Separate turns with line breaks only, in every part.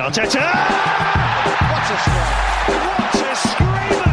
Arteta! What a strike! What a screamer!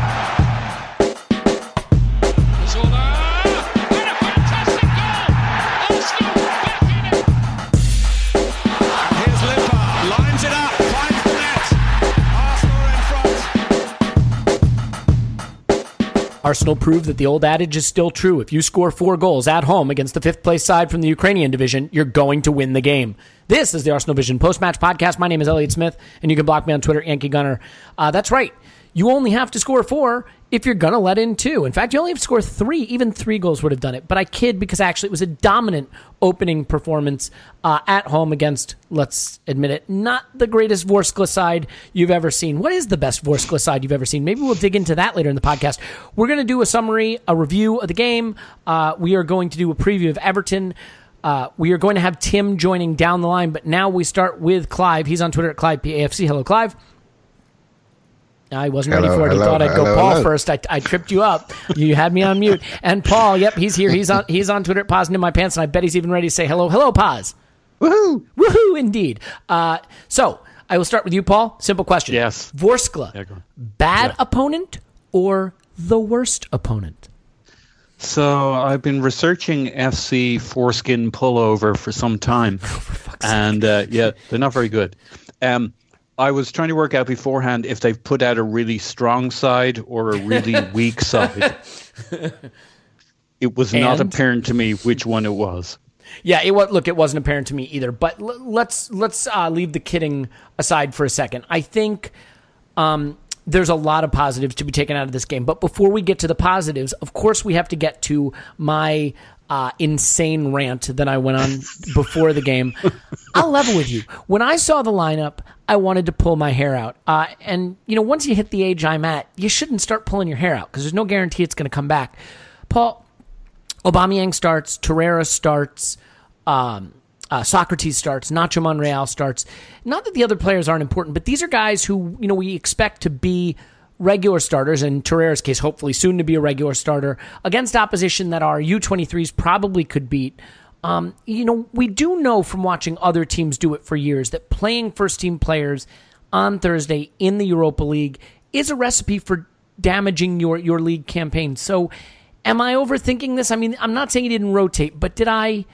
Arsenal
proved that the old adage is still true. If you score four goals at home against the fifth place side from the Ukrainian division, you're going to win the game. This is the Arsenal Vision post match podcast. My name is Elliot Smith, and you can block me on Twitter, Yankee Gunner. Uh, that's right. You only have to score four if you're going to let in two. In fact, you only have to score three. Even three goals would have done it. But I kid because actually it was a dominant opening performance uh, at home against, let's admit it, not the greatest Vorskla side you've ever seen. What is the best Vorskla side you've ever seen? Maybe we'll dig into that later in the podcast. We're going to do a summary, a review of the game. Uh, we are going to do a preview of Everton. Uh, we are going to have Tim joining down the line, but now we start with Clive. He's on Twitter at ClivePAFC. Hello, Clive. I wasn't ready for it.
hello,
I thought I'd go Paul
hello.
first. I, I tripped you up. You had me on mute. And Paul, yep, he's here. He's on. He's on Twitter at Paz in my pants, and I bet he's even ready to say hello. Hello, Paz.
Woohoo!
Woohoo, indeed. Uh, so I will start with you, Paul. Simple question.
Yes.
Vorskla,
Yeah, go on.
bad opponent or the worst opponent?
So I've been researching FC foreskin pullover for some time, and uh, yeah, they're not very good. Um, I was trying to work out beforehand if they've put out a really strong side or a really weak side. It was not apparent to me which one it was.
Yeah, it was. Look, it wasn't apparent to me either. But l- let's let's uh, leave the kidding aside for a second. I think um, there's a lot of positives to be taken out of this game. But before we get to the positives, of course, we have to get to my uh, insane rant that I went on before the game. I'll level with you. When I saw the lineup, I wanted to pull my hair out. Uh, and you know, once you hit the age I'm at, you shouldn't start pulling your hair out because there's no guarantee it's going to come back. Paul, Aubameyang starts, Torreira starts, um, uh, Sokratis starts, Nacho Monreal starts. Not that the other players aren't important, but these are guys who you know we expect to be regular starters. In Torreira's case, hopefully soon to be a regular starter against opposition that our U23s probably could beat. Um, you know, we do know from watching other teams do it for years that playing first team players on Thursday in the Europa League is a recipe for damaging your your league campaign. So, am I overthinking this? I mean, I'm not saying he didn't rotate, but did I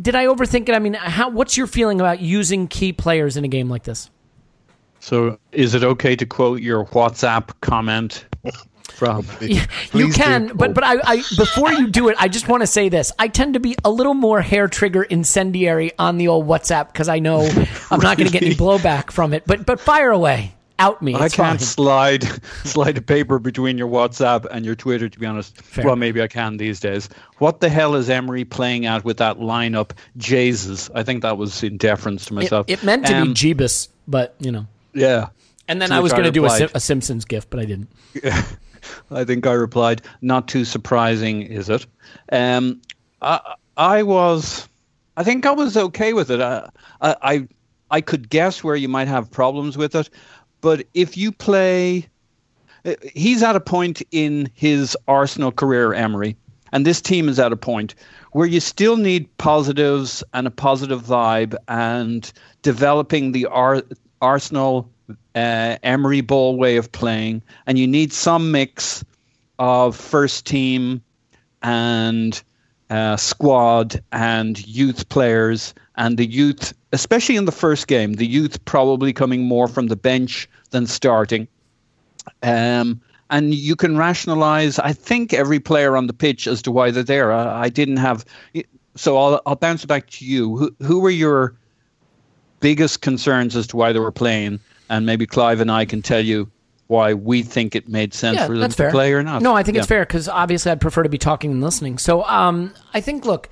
did I overthink it? I mean, how what's your feeling about using key players in a game like this?
So, is it okay to quote your WhatsApp comment from?
you
Please do.
can, but but I, I before you do it, I just want to say this. I tend to be a little more hair trigger incendiary on the old WhatsApp because I know I'm not going to get any blowback from it. But but fire away. out me.
I can't
fine.
slide slide a paper between your WhatsApp and your Twitter. To be honest,
Fair.
well, maybe I can these days. What the hell is Emery playing at with that lineup? Jesus, I think that was in deference to
It,
myself.
it meant to
Um,
be Jeebus, but you know.
Yeah.
And then I was going to do a, Sim- a Simpsons gift, but I didn't.
I think I replied, "Not too surprising, is it?" Um, I, I was, I think I was okay with it. I, I, I, could guess where you might have problems with it, but if you play, uh, he's at a point in his Arsenal career, Emery, and this team is at a point where you still need positives and a positive vibe and developing the Ar- Arsenal uh, Emery ball way of playing, and you need some mix of first team and uh, squad and youth players, and the youth, especially in the first game, the youth probably coming more from the bench than starting. Um, and you can rationalize, I think, every player on the pitch as to why they're there. I, I didn't have, so I'll, I'll bounce back to you. Who, who were your biggest concerns as to why they were playing? And maybe Clive and I can tell you why we think it made sense
Yeah,
for them to
fair.
play or not.
No, I think it's fair because obviously I'd prefer to be talking and listening. So um, I think, look,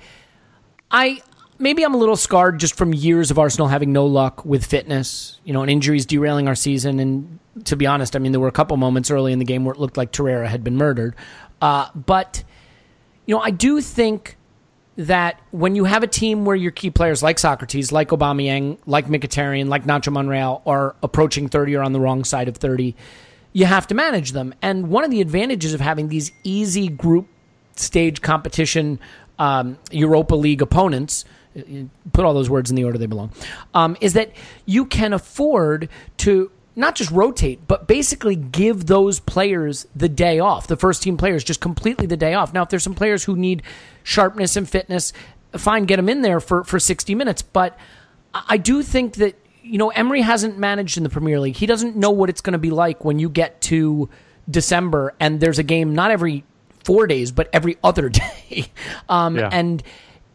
I maybe I'm a little scarred just from years of Arsenal having no luck with fitness, you know, and injuries derailing our season. And to be honest, I mean, there were a couple moments early in the game where it looked like Torreira had been murdered. Uh, but you know, I do think that when you have a team where your key players like Sokratis, like Aubameyang, like Mkhitaryan, like Nacho Monreal are approaching 30 or on the wrong side of 30, you have to manage them. And one of the advantages of having these easy group stage competition um, Europa League opponents – put all those words in the order they belong, um, is that you can afford to not just rotate, but basically give those players the day off. The first team players just completely the day off. Now, if there's some players who need sharpness and fitness, fine, get them in there for, for 60 minutes. But I I do think that, you know, Emery hasn't managed in the Premier League. He doesn't know what it's going to be like when you get to December and there's a game not every four days, but every other day. Um,
Yeah.
And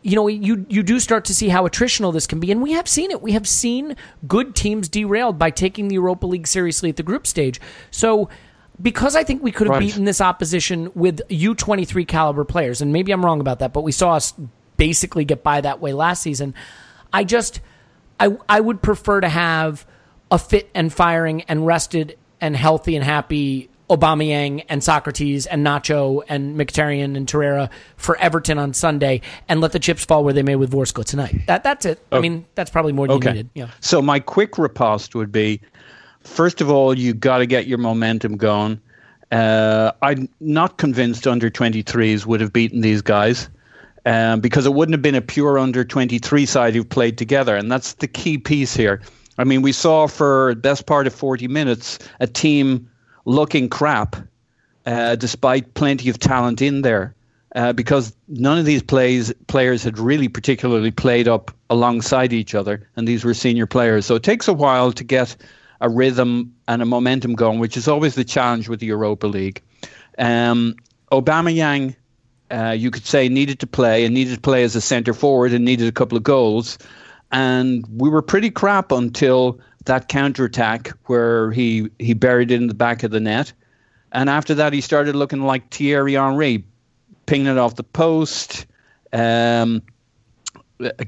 you know, you you do start to see how attritional this can be, and we have seen it. We have seen good teams derailed by taking the Europa League seriously at the group stage. So, because I think we could have
Right.
beaten this opposition with U twenty three caliber players, and maybe I'm wrong about that, but we saw us basically get by that way last season. I just, I I would prefer to have a fit and firing and rested and healthy and happy Aubameyang and Sokratis and Nacho and Mkhitaryan and Torreira for Everton on Sunday and let the chips fall where they may with Vorskla tonight. That that's it. I oh. mean, that's probably more than you needed. Yeah.
So my quick riposte would be, first of all, you got to get your momentum going. Uh, I'm not convinced under 23s would have beaten these guys. Um, because it wouldn't have been a pure under 23 side who played together. And that's the key piece here. I mean, we saw for the best part of 40 minutes a team looking crap uh, despite plenty of talent in there. Uh, because none of these plays players had really particularly played up alongside each other, and these were senior players. So it takes a while to get a rhythm and a momentum going, which is always the challenge with the Europa League. Um, Aubameyang, uh, you could say, needed to play and needed to play as a centre forward and needed a couple of goals, and we were pretty crap until that counter attack where he he buried it in the back of the net. And after that, he started looking like Thierry Henry, pinging it off the post, um,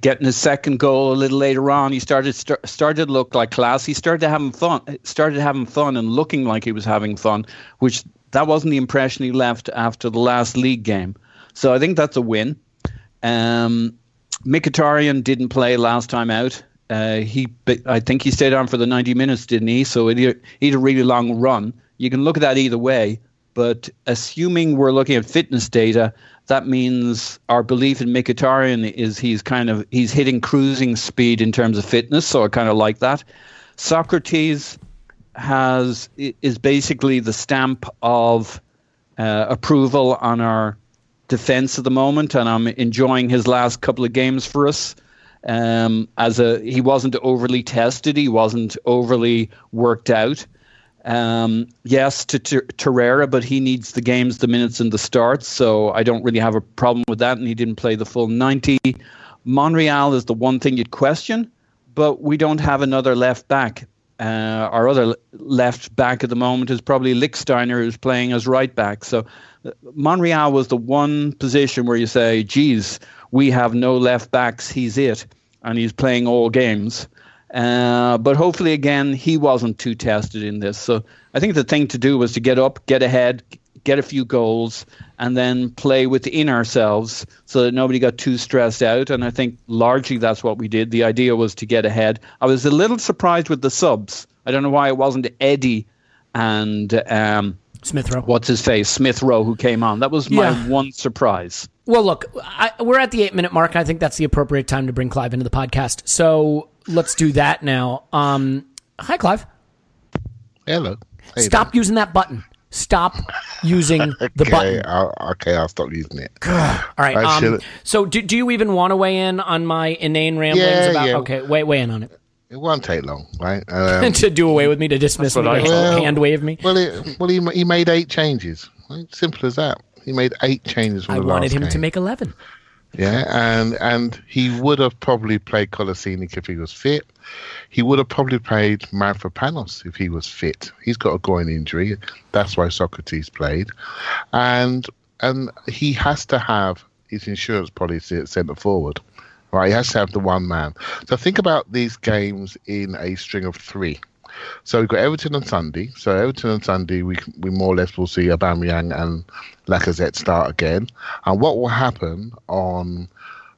getting his second goal a little later on. He started st- started to look like class. He started having fun. Started having fun and looking like he was having fun, which that wasn't the impression he left after the last league game. So I think that's a win. Um, Mkhitaryan didn't play last time out. Uh, he, I think he stayed on for the 90 minutes, didn't he? So he had a really long run. You can look at that either way, but assuming we're looking at fitness data, that means our belief in Mkhitaryan is he's kind of he's hitting cruising speed in terms of fitness. So I kind of like that. Sokratis has is basically the stamp of uh, approval on our defense at the moment, and I'm enjoying his last couple of games for us. Um, as a he wasn't overly tested, he wasn't overly worked out. Um, yes, to, Torreira, but he needs the games, the minutes, and the starts. So I don't really have a problem with that, and he didn't play the full 90. Monreal is the one thing you'd question, but we don't have another left back. Uh, our other left back at the moment is probably Lichtsteiner, who's playing as right back. So uh, Monreal was the one position where you say, geez, we have no left backs. He's it. And he's playing all games. Uh, but hopefully, again, he wasn't too tested in this. So I think the thing to do was to get up, get ahead, get a few goals, and then play within ourselves so that nobody got too stressed out. And I think largely that's what we did. The idea was to get ahead. I was a little surprised with the subs. I don't know why it wasn't Eddie and um,
Smith Rowe.
What's his face? Smith Rowe, who came on. That was my
Yeah.
one surprise.
Well, look, I, we're at the eight minute mark. I think that's the appropriate time to bring Clive into the podcast. So let's do that now. Um, hi, Clive.
Hello. Hey
Stop using that button. Stop using the
okay,
button.
I'll, okay, I'll stop using it.
All right. Um, so, do, do you even want to weigh in on my inane ramblings
Yeah,
about?
yeah.
Okay, weigh, weigh in on it.
It won't take long, right? Um,
to do away with me, to dismiss me,
what I
to hand wave me.
well, it, well, he, he made eight changes. Right? Simple as that. He made eight changes from
I
the
wanted
last
him
game.
to make eleven.
Yeah, and and he would have probably played Kolasinac if he was fit. He would have probably played Mavropanos if he was fit. He's got a groin injury. That's why Sokratis played, and and he has to have his insurance policy at centre forward. Right, he has to have the one man. So think about these games in a string of three. So we've got Everton on Sunday. So Everton on Sunday, we we more or less will see Aubameyang and Lacazette start again. And what will happen on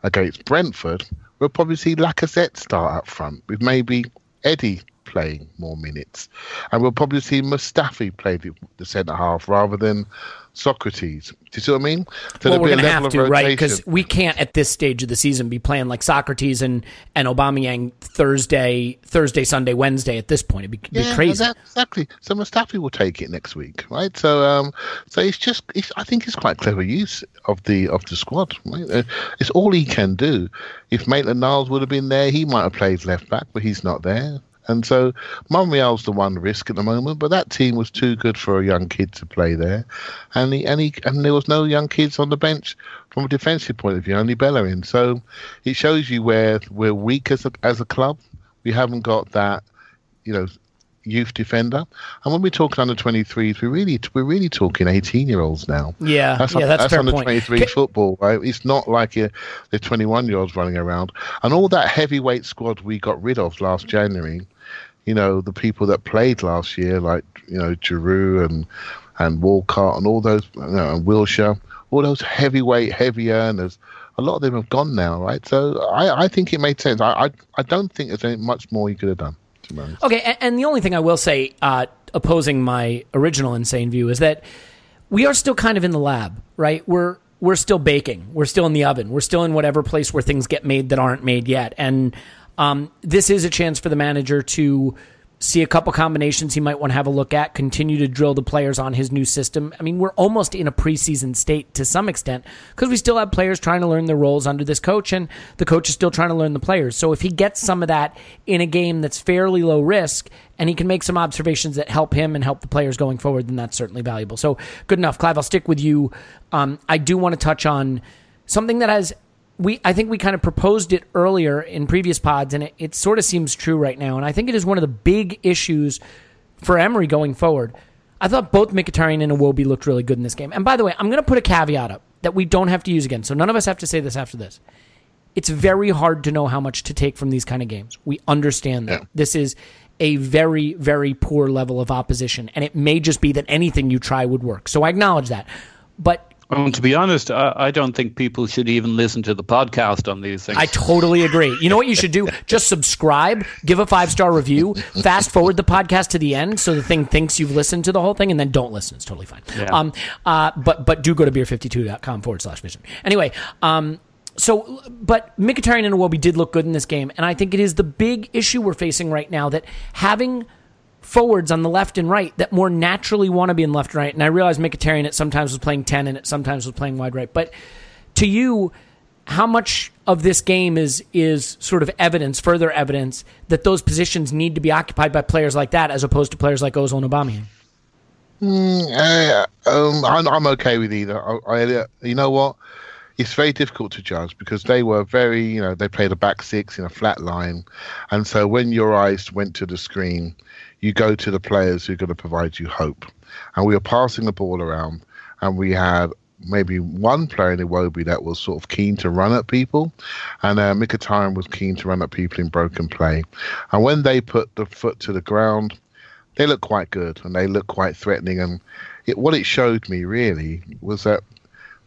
against Brentford? We'll probably see Lacazette start up front with maybe Eddie playing more minutes, and we'll probably see Mustafi play the, the centre half rather than Sokratis. Do you see what I mean? So
well, we're
be
going to have to, right? Because we can't at this stage of the season be playing like Sokratis and and Aubameyang Thursday, Thursday, Sunday, Wednesday. At this point, it'd be, be crazy.
exactly. So Mustafi will take it next week, right? So, um, so it's just, it's, I think it's quite clever use of the of the squad. Right? Uh, it's all he can do. If Maitland Niles would have been there, he might have played left back, but he's not there. And so Monreal's the one risk at the moment, but that team was too good for a young kid to play there, and he, and he, and there was no young kids on the bench from a defensive point of view, only Bellerin. So it shows you where we're weak as a, as a club. We haven't got that, you know, youth defender. And when we talk under 23s, we really we're really talking 18 year olds now.
Yeah,
That's,
yeah, that's a fair
under
point.
23
Ca-
football, right? It's not like uh, the 21 year olds running around. And all that heavyweight squad we got rid of last January, you know, the people that played last year, like, you know, Giroud and, and Walcott and all those, you know, and Wilshere, all those heavyweight, heavy earners, a lot of them have gone now, right? So I, I think it made sense. I, I, I don't think there's any much more you could have done.
Okay, and, and the only thing I will say, uh, opposing my original insane view, is that we are still kind of in the lab, right? We're we're still baking. We're still in the oven. We're still in whatever place where things get made that aren't made yet. And um, this is a chance for the manager to see a couple combinations he might want to have a look at, continue to drill the players on his new system. I mean, we're almost in a preseason state to some extent because we still have players trying to learn their roles under this coach, and the coach is still trying to learn the players. So if he gets some of that in a game that's fairly low risk and he can make some observations that help him and help the players going forward, then that's certainly valuable. So good enough. Clive, I'll stick with you. Um, I do want to touch on something that has we I think we kind of proposed it earlier in previous pods, and it, it sort of seems true right now. And I think it is one of the big issues for Emery going forward. I thought both Mkhitaryan and Iwobi looked really good in this game. And by the way, I'm going to put a caveat up that we don't have to use again. So none of us have to say this after this. It's very hard to know how much to take from these kind of games. We understand that.
Yeah.
This is a very, very poor level of opposition. And it may just be that anything you try would work. So I acknowledge that. But
Well, to be honest, I, I don't think people should even listen to the podcast on these things.
I totally agree. You know what you should do? Just subscribe, give a five star review, fast forward the podcast to the end so the thing thinks you've listened to the whole thing, and then don't listen. It's totally fine.
Yeah.
Um, uh, but but do go to beer52.com forward slash vision. Anyway, um, so but Mkhitaryan and Iwobi did look good in this game, and I think it is the big issue we're facing right now that having forwards on the left and right that more naturally want to be in left and right. And I realize Mkhitaryan at sometimes was playing 10 and at sometimes was playing wide right. But to you, how much of this game is is sort of evidence, further evidence that those positions need to be occupied by players like that as opposed to players like Ozil and Aubameyang?
Uh, um, I'm, I'm okay with either. I, I, you know what? it's very difficult to judge because they were very, you know, they played a back six in a flat line. And so when your eyes went to the screen, you go to the players who are going to provide you hope. And we were passing the ball around and we had maybe one player in Iwobi that was sort of keen to run at people, and uh, Mkhitaryan was keen to run at people in broken play. And when they put the foot to the ground, they looked quite good and they looked quite threatening. And it, what it showed me really was that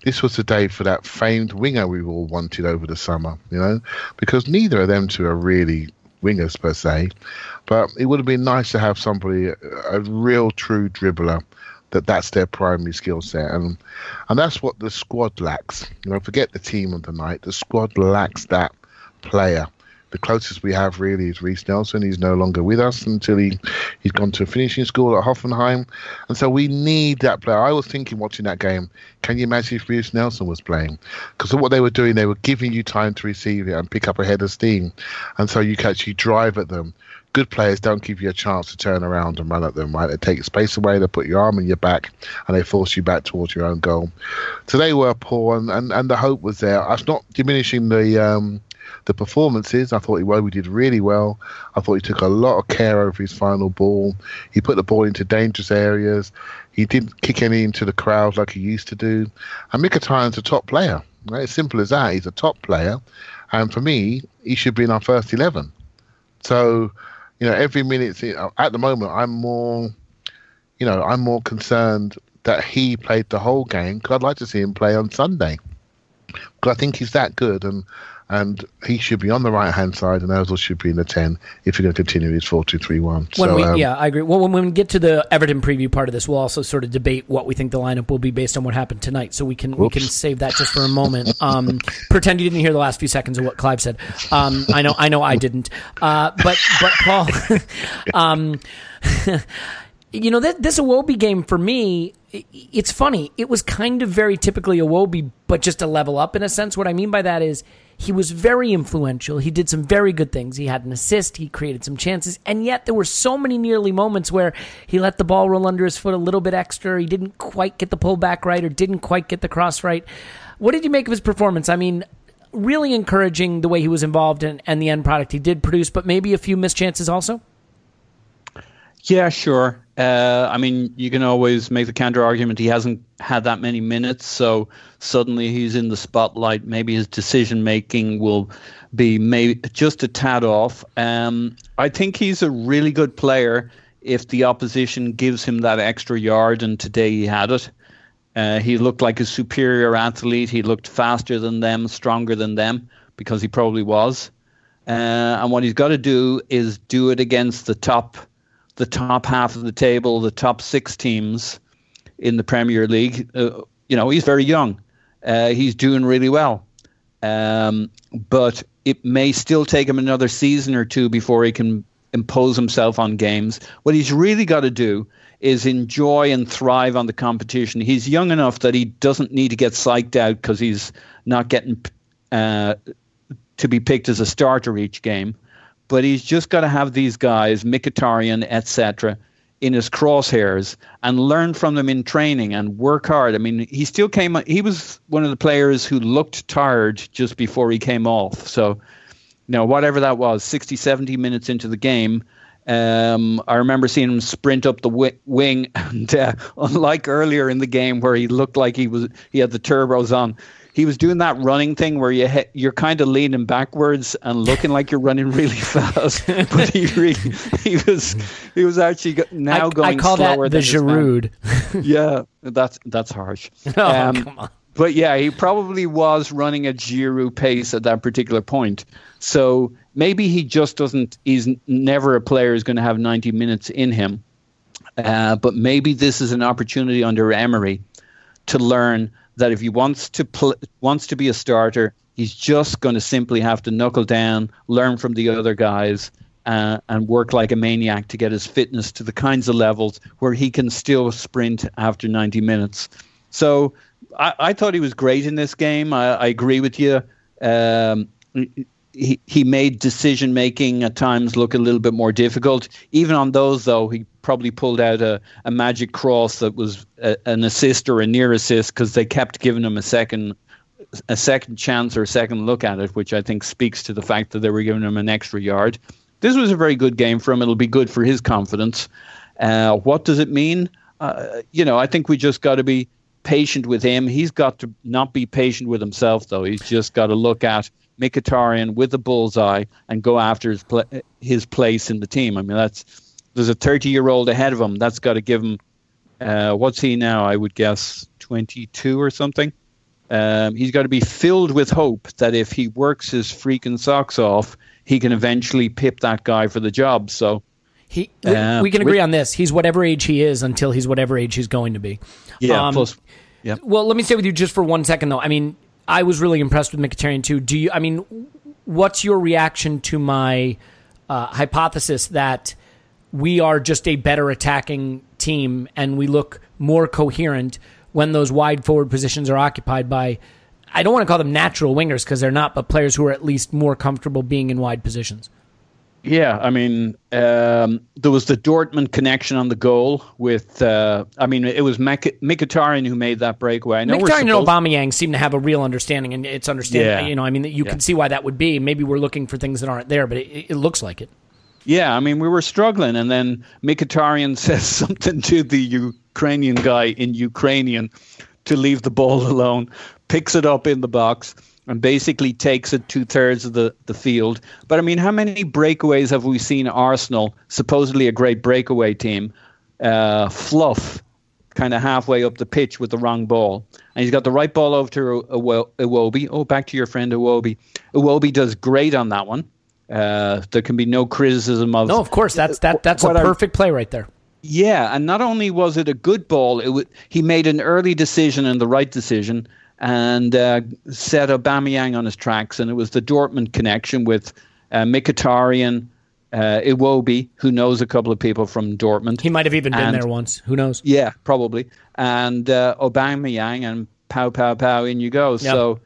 this was the day for that famed winger we all wanted over the summer, you know, because neither of them two are really wingers per se, but it would have been nice to have somebody, a real true dribbler, that that's their primary skill set, and and that's what the squad lacks. You know, forget the team of the night. The squad lacks that player. The closest we have really is Reiss Nelson. He's no longer with us until he he's gone to finishing school at Hoffenheim, and so we need that player. I was thinking watching that game, can you imagine if Reiss Nelson was playing? Because of what they were doing, they were giving you time to receive it and pick up a head of steam, and so you could actually drive at them good players don't give you a chance to turn around and run at them, right? They take space away, they put your arm in your back, and they force you back towards your own goal. So they were poor, and, and, and the hope was there. That's not diminishing the um, the performances. I thought he well, we did really well. I thought he took a lot of care over his final ball. He put the ball into dangerous areas. He didn't kick any into the crowd like he used to do. And Mkhitaryan's a top player. Right? As simple as that. He's a top player. And for me, he should be in our first 11. So you know, every minute uh, at the moment, I'm more, you know, I'm more concerned that he played the whole game because I'd like to see him play on Sunday because I think he's that good and and he should be on the right hand side, and Ozil should be in the ten if you're going to continue his four two three one.
So, um, yeah, I agree. Well, when, when we get to the Everton preview part of this, we'll also sort of debate what we think the lineup will be based on what happened tonight. So we can we can save that just for a moment. Um, pretend you didn't hear the last few seconds of what Clive said. Um, I know I know I didn't. Uh, but but Paul. um, you know, this, this Iwobi game for me, it's funny. It was kind of very typically Iwobi, but just a level up in a sense. What I mean by that is he was very influential. He did some very good things. He had an assist. He created some chances. And yet there were so many nearly moments where he let the ball roll under his foot a little bit extra. He didn't quite get the pullback right or didn't quite get the cross right. What did you make of his performance? I mean, really encouraging the way he was involved and, and the end product he did produce, but maybe a few missed chances also?
Yeah, sure. Uh, I mean, you can always make the counter argument he hasn't had that many minutes, so suddenly he's in the spotlight. Maybe his decision making will be maybe just a tad off. Um, I think he's a really good player if the opposition gives him that extra yard, and today he had it. Uh, he looked like a superior athlete. He looked faster than them, stronger than them, because he probably was. Uh, and what he's got to do is do it against the top the top half of the table, the top six teams in the Premier League. Uh, you know, he's very young. Uh, he's doing really well. Um, but it may still take him another season or two before he can impose himself on games. What he's really got to do is enjoy and thrive on the competition. He's young enough that he doesn't need to get psyched out because he's not getting uh, to be picked as a starter each game but he's just got to have these guys, Mkhitaryan, etc., in his crosshairs and learn from them in training and work hard. I mean, he still came. He was one of the players who looked tired just before he came off. So, you know, whatever that was, 60, 70 minutes into the game. Um, I remember seeing him sprint up the wing, and uh, unlike earlier in the game where he looked like he was he had the turbos on, he was doing that running thing where you he- you're kind of leaning backwards and looking like you're running really fast, but he really he was he was actually now
I,
going
I call
slower
that the. Giroud.
Yeah, that's that's harsh.
oh,
Um,
come on.
but yeah, he probably was running at Giroud pace at that particular point. So maybe he just doesn't. He's never a player who's going to have 90 minutes in him. Uh, but maybe this is an opportunity under Emery to learn that if he wants to pl- wants to be a starter, he's just going to simply have to knuckle down, learn from the other guys, uh, and work like a maniac to get his fitness to the kinds of levels where he can still sprint after 90 minutes. So I, I thought he was great in this game. I, I agree with you. Um, he, he made decision making at times look a little bit more difficult. Even on those, though, he probably pulled out a, a magic cross that was a, an assist or a near assist because they kept giving him a second a second chance or a second look at it, which I think speaks to the fact that they were giving him an extra yard. This was a very good game for him. It'll be good for his confidence. Uh, what does it mean? Uh, you know, I think we just got to be patient with him. He's got to not be patient with himself, though. He's just got to look at Mkhitaryan with the bullseye and go after his pl- his place in the team. I mean, that's there's a 30 year old ahead of him. That's got to give him. Uh, what's he now? I would guess 22 or something. Um, he's got to be filled with hope that if he works his freaking socks off, he can eventually pip that guy for the job. So
He, we,
Uh,
we can agree on this. He's whatever age he is until he's whatever age he's going to be.
yeah,
Um,
plus yeah.
Well, let me stay with you just for one second, though. I mean, I was really impressed with Mkhitaryan too. Do you? I mean, what's your reaction to my uh, hypothesis that we are just a better attacking team and we look more coherent when those wide forward positions are occupied by? I don't want to call them natural wingers because they're not, but players who are at least more comfortable being in wide positions.
Yeah, I mean, um, there was the Dortmund connection on the goal with. Uh, I mean, it was Mik- Mkhitaryan who made that breakaway. I know
Mkhitaryan and
supposed-
Aubameyang seem to have a real understanding, and it's understanding.
Yeah.
You know, I mean, you
Yeah.
can see why that would be. Maybe we're looking for things that aren't there, but it, it looks like it.
Yeah, I mean, we were struggling, and then Mkhitaryan says something to the Ukrainian guy in Ukrainian to leave the ball alone, picks it up in the box, and basically takes it two thirds of the, the field. But I mean, how many breakaways have we seen Arsenal, supposedly a great breakaway team, uh, fluff kind of halfway up the pitch with the wrong ball? And he's got the right ball over to Iwo- Iwobi. Oh, back to your friend Iwobi. Iwobi does great on that one. Uh, there can be no criticism of.
No, of course, that's that that's a
What I-
perfect play right there.
Yeah, and not only was it a good ball, it w- he made an early decision and the right decision, and uh, set Aubameyang on his tracks. And it was the Dortmund connection with uh, Mkhitaryan, uh, Iwobi, who knows a couple of people from Dortmund.
He might have even been there once. Who knows?
Yeah, probably. And uh, Aubameyang and pow pow pow in you go. So,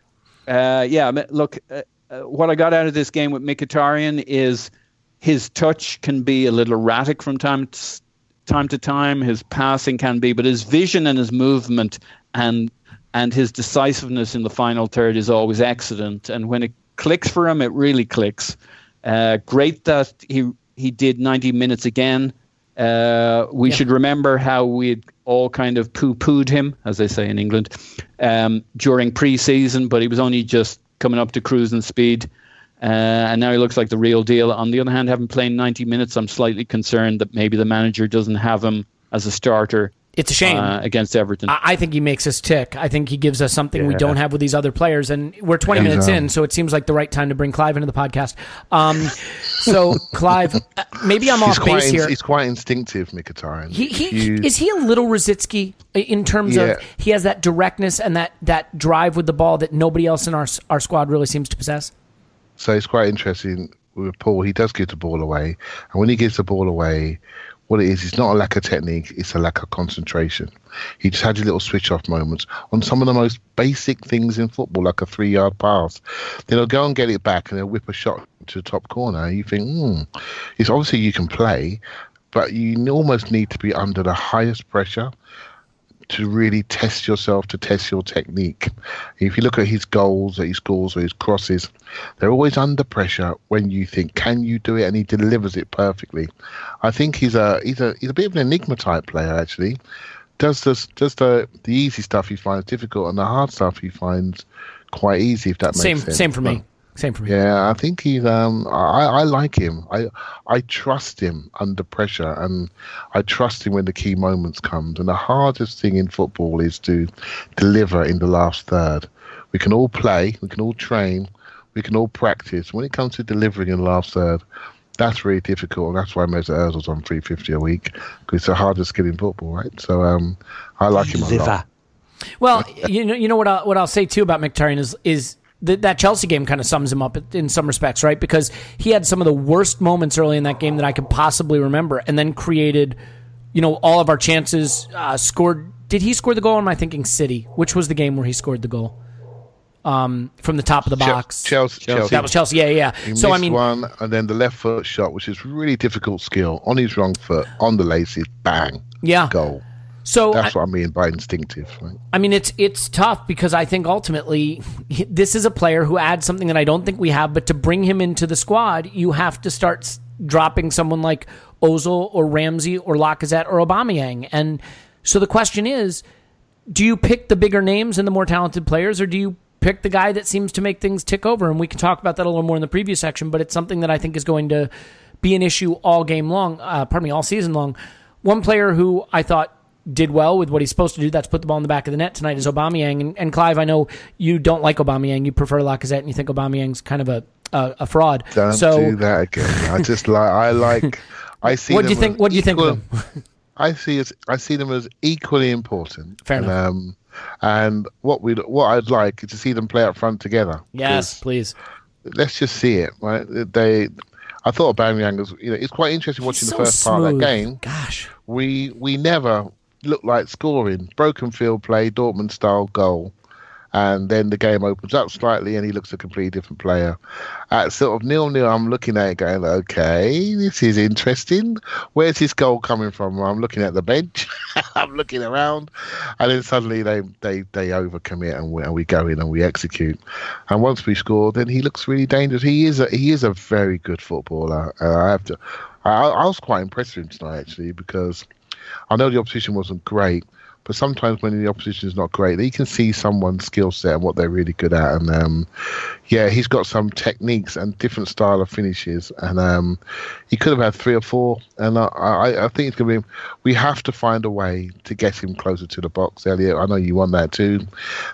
uh, yeah, look, uh, uh, what I got out of this game with Mkhitaryan is his touch can be a little erratic from time to time to time. His passing can be, but his vision and his movement and and his decisiveness in the final third is always excellent. And when it clicks for him, it really clicks. Uh, great that he he did 90 minutes again. Uh, we should remember how we had all kind of poo-pooed him, as they say in England, um, during pre-season, but he was only just coming up to cruising speed. Uh, and now he looks like the real deal. On the other hand, having played 90 minutes, I'm slightly concerned that maybe the manager doesn't have him as a starter
It's a shame.
uh, against Everton.
I I think he makes us tick. I think he gives us something we don't have with these other players. And we're 20 minutes in, so it seems like the right time to bring Clive into the podcast. Um, so, Clive, uh, maybe I'm
He's
off base
in-
here.
he's quite instinctive, Mkhitaryan.
He, he,
you-
is he a little Rosicky in terms
Yeah.
of he has that directness and that, that drive with the ball that nobody else in our our squad really seems to possess.
So it's quite interesting with Paul. He does give the ball away, and when he gives the ball away, what it is, it's not a lack of technique; it's a lack of concentration. He just had his little switch-off moments on some of the most basic things in football, like a three-yard pass. Then he'll go and get it back, and he'll whip a shot to the top corner. You think, hmm, it's obviously you can play, but you almost need to be under the highest pressure to really test yourself, to test your technique. If you look at his goals that he scores or his crosses, they're always under pressure when you think, can you do it? And he delivers it perfectly. I think he's a he's a he's a bit of an enigma type player actually. Does this does the the easy stuff he finds difficult and the hard stuff he finds quite easy if that makes
Same,
sense.
same for me.
But-
Same for me.
yeah, I think he's. Um, I, I like him. I I trust him under pressure, and I trust him when the key moments come. And the hardest thing in football is to deliver in the last third. We can all play, we can all train, we can all practice. When it comes to delivering in the last third, that's really difficult, and that's why Mesut Ozil's on three fifty a week because it's the hardest skill in football, right? So um, I like him a lot.
Well, you know, you know what I'll, what I'll say too about Mkhitaryan is is that that Chelsea game kind of sums him up in some respects, right? Because he had some of the worst moments early in that game that I could possibly remember, and then created, you know, all of our chances. Uh, scored. Did he score the goal? Or am I thinking City? Which was the game where he scored the goal? Um, from the top of the box.
Chelsea, Chelsea.
That was Chelsea. Yeah, yeah.
He
So I mean,
one, and then the left foot shot, which is really difficult skill, on his wrong foot, on the laces, bang,
yeah.
goal.
So
That's
I,
what I mean by instinctive. Right?
I mean, it's it's tough because I think ultimately this is a player who adds something that I don't think we have. But to bring him into the squad, you have to start dropping someone like Ozil or Ramsey or Lacazette or Aubameyang. And so the question is, do you pick the bigger names and the more talented players, or do you pick the guy that seems to make things tick over? And we can talk about that a little more in the preview section. But it's something that I think is going to be an issue all game long. Uh, pardon me, all season long. One player who I thought did well with what he's supposed to do. That's put the ball in the back of the net tonight is Aubameyang. And, and Clive, I know you don't like Aubameyang. You prefer Lacazette, and you think Aubameyang's kind of a a, a fraud.
Don't
so,
do that again. I just like I like I see.
what do you
them
think?
as
What do you think of
equal- I see as I see them as equally important.
Fair
and,
enough.
Um, and what we what I'd like is to see them play up front together.
Yes, please.
let's just see it. Right? They, I thought Aubameyang was. You know, it's quite interesting watching
He's
the
so
first part of that game.
Gosh.
We we never looked like scoring. Broken field play, Dortmund style goal. And then the game opens up slightly, and he looks a completely different player. At sort of nil nil, I'm looking at it going, okay, this is interesting. Where's this goal coming from? I'm looking at the bench, I'm looking around, and then suddenly they they they overcommit, and we, and we go in and we execute. And once we score, then he looks really dangerous. He is a he is a very good footballer. I have to. I, I was quite impressed with him tonight actually because I know the opposition wasn't great, but sometimes when the opposition is not great, you can see someone's skill set and what they're really good at. And um, yeah, he's got some techniques and different style of finishes, and um, he could have had three or four. And I, I, I think it's going to be. We have to find a way to get him closer to the box, Elliot. I know you want that too.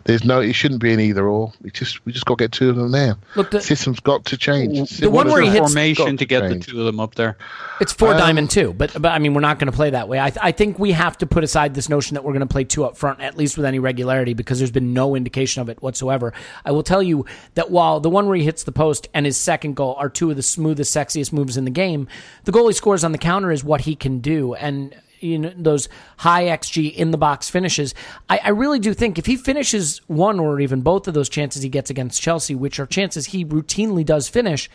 There's no, it shouldn't be an either or. We just, we just got to get two of them there.
Look, the-
System's got to change.
The one where he hits-
formation
got
to get the two of them up there.
It's four
Um,
diamond two, but but I mean we're not going to play that way. I I think we have to put aside this notion that we're going to play two up front at least with any regularity because there's been no indication of it whatsoever. I will tell you that while the one where he hits the post and his second goal are two of the smoothest, sexiest moves in the game, the goal he scores on the counter is what he can do and. You know those high xG in the box finishes. I, I really do think if he finishes one or even both of those chances he gets against Chelsea, which are chances he routinely does finish,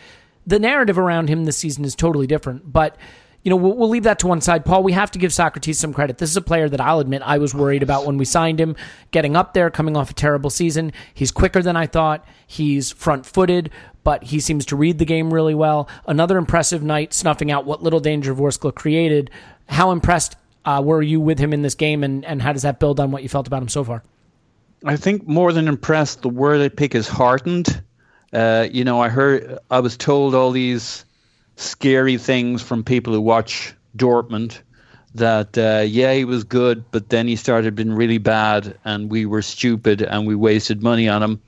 the narrative around him this season is totally different. But you know, we'll, we'll leave that to one side. Paul, we have to give Sokratis some credit. This is a player that I'll admit I was worried about when we signed him, getting up there, coming off a terrible season. He's quicker than I thought. He's front footed, but he seems to read the game really well. Another impressive night, snuffing out what little danger Vorskla created. How impressed uh, were you with him in this game, and, and how does that build on what you felt about him so far?
I think more than impressed, the word I pick is heartened. Uh, you know, I heard, I was told all these scary things from people who watch Dortmund that, uh, yeah, he was good, but then he started being really bad and we were stupid and we wasted money on him.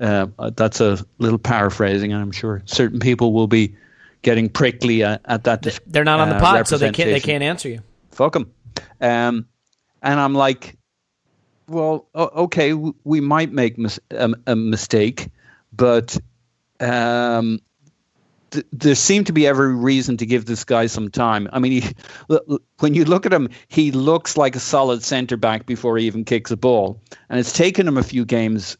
Uh, that's a little paraphrasing, and I'm sure certain people will be getting prickly at, at that. dis-
They're not on the
uh,
pod, so they can't they can't answer you.
fuck them. Um, and I'm like, well, okay, we might make mis- a, a mistake, but um, th- there seemed to be every reason to give this guy some time. I mean, he, when you look at him, he looks like a solid centre back before he even kicks a ball, and it's taken him a few games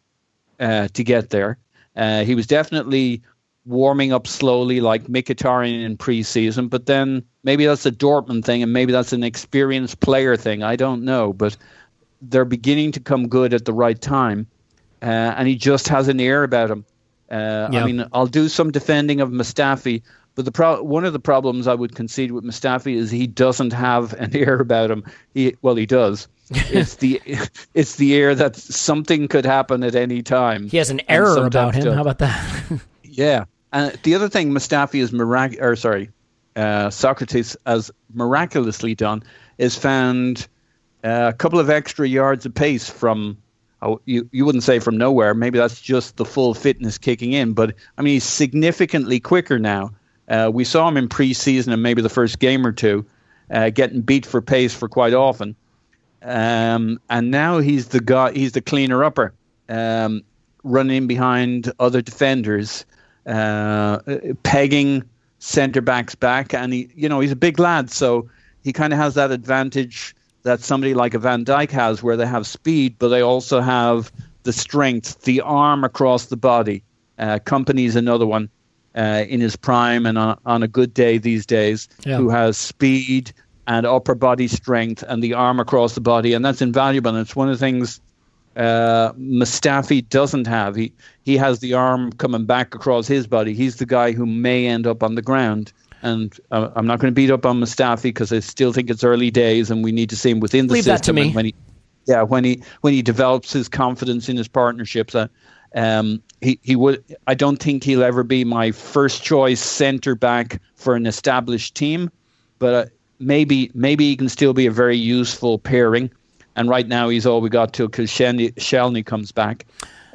uh, to get there. Uh, he was definitely warming up slowly, like Mkhitaryan in preseason. But then maybe that's a Dortmund thing, and maybe that's an experienced player thing. I don't know, but they're beginning to come good at the right time, uh, and he just has an air about him. Uh,
Yeah.
I mean, I'll do some defending of Mustafi, but the pro- one of the problems I would concede with Mustafi is he doesn't have an air about him. He well, he does. it's the it's the air that something could happen at any time.
He has an error about him.
does.
How about that?
Yeah, and the other thing Mustafi is mirac- or sorry, uh, Sokratis has miraculously done is found uh, a couple of extra yards of pace from. You you wouldn't say from nowhere. Maybe that's just the full fitness kicking in. But I mean, he's significantly quicker now. Uh, we saw him in preseason and maybe the first game or two, uh, getting beat for pace for quite often. Um, and now he's the guy. He's the cleaner upper, um, running behind other defenders, uh, pegging centre backs back, and he, you know, he's a big lad, so he kind of has that advantage that somebody like a Van Dijk has, where they have speed, but they also have the strength, the arm across the body. Uh, Kompany's another one uh, in his prime and on, on a good day these days,
Yeah.
who has speed and upper body strength and the arm across the body, and that's invaluable. And it's one of the things uh, Mustafi doesn't have. He he has the arm coming back across his body. He's the guy who may end up on the ground. And uh, I'm not going to beat up on Mustafi because I still think it's early days, and we need to see him within the
Leave that to me.
When he, yeah, when he when he develops his confidence in his partnerships, uh, um, he he would. I don't think he'll ever be my first choice centre back for an established team, but uh, maybe maybe he can still be a very useful pairing. And right now he's all we got till Shelny, Shelny comes back.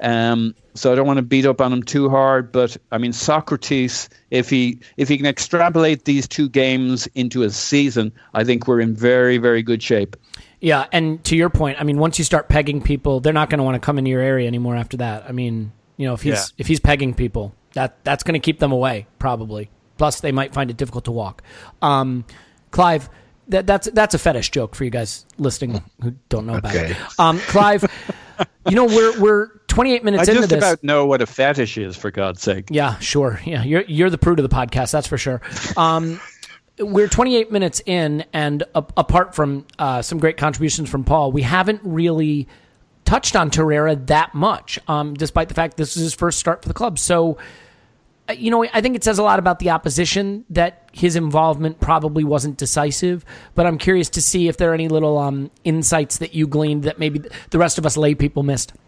Um, so I don't want to beat up on him too hard, but I mean Sokratis, if he if he can extrapolate these two games into a season, I think we're in very very good shape.
Yeah, and to your point, I mean, once you start pegging people, they're not going to want to come into your area anymore after that. I mean, you know, if he's
Yeah.
if he's pegging people, that that's going to keep them away probably. Plus, they might find it difficult to walk. Um, Clive, that, that's that's a fetish joke for you guys listening who don't know about
Okay.
it. Um, Clive, you know, we're we're 28 minutes
I
into this.
I just about know what a fetish is, for God's sake.
Yeah, sure. Yeah, you're you're the prude of the podcast, that's for sure. Um, we're 28 minutes in, and a- apart from uh, some great contributions from Paul, we haven't really touched on Torreira that much, um, despite the fact this is his first start for the club. So, you know, I think it says a lot about the opposition that his involvement probably wasn't decisive. But I'm curious to see if there are any little um, insights that you gleaned that maybe the rest of us lay people missed.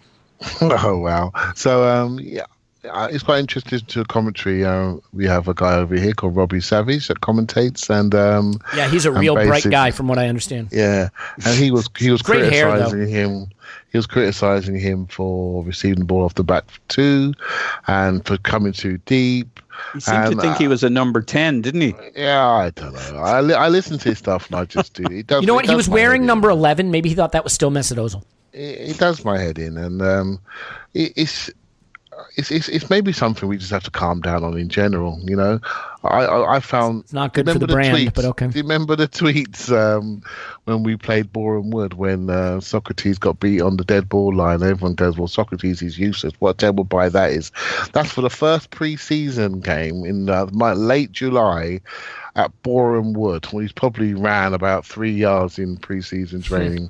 Oh wow! So um, yeah, it's quite interesting to commentary. Uh, we have a guy over here called Robbie Savage that commentates, and um,
Yeah, he's a real bright guy, from what I understand.
Yeah, and he was he was
Great hair,
criticizing him. He was criticizing him for receiving the ball off the back two, and for coming too deep.
He seemed
And,
to think he
uh,
was a number 10, didn't he?
Yeah, I don't know. I, li- I listen to his stuff and I just do. It does,
You know what? He was
my head
wearing
in.
number 11. Maybe he thought that was still Mesut Ozil.
it, it does my head in, and um, it, it's, it's it's it's maybe something we just have to calm down on in general. You know, I I, I found
It's not good for
remember
the brand,
tweets?
but okay.
Do you remember the tweets um, when we played Boreham Wood when uh, Sokratis got beat on the dead ball line? Everyone goes, "Well, Sokratis is useless." What a terrible buy that is. That's for the first pre-season game in uh, my, late July at Boreham Wood, when he's probably ran about three yards in pre-season training.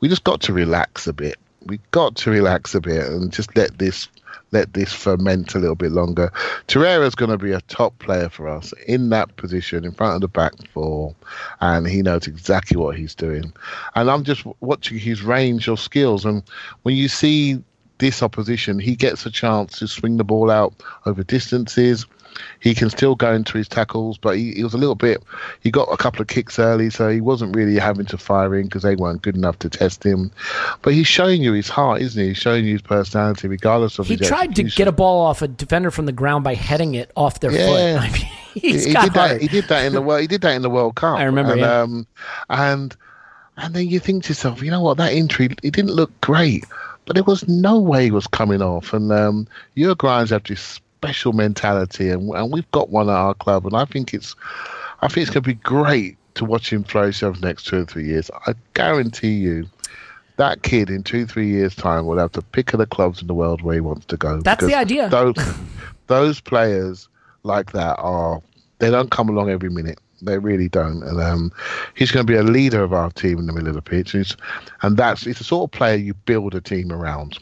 we just got to relax a bit. We got to relax a bit and just let this let this ferment a little bit longer. Torreira's going to be a top player for us in that position in front of the back four, and he knows exactly what he's doing. And I'm just watching his range of skills, and when you see this opposition, he gets a chance to swing the ball out over distances. He can still go into his tackles, but he, he was a little bit. He got a couple of kicks early, so he wasn't really having to fire in because they weren't good enough to test him. But he's showing you his heart, isn't he? He's showing you his personality, regardless of
He tried to get a ball off a defender from the ground by heading it off their
Yeah.
foot. I mean, he's
he, he
got
did
heart.
that. He did that in the world. He did that in the World Cup.
I remember,
And,
yeah.
um, and and then you think to yourself, you know what? That injury, it didn't look great, but there was no way he was coming off. And um, Uruguayans have this special mentality, and, and we've got one at our club, and I think it's, I think it's going to be great to watch him flourish over the next two or three years. I guarantee you. That kid in two, three years' time will have the pick of the clubs in the world where he wants to go.
That's the idea.
Those, those players like that are they don't come along every minute. They really don't. And um, he's going to be a leader of our team in the middle of the pitch. He's, and that's it's the sort of player you build a team around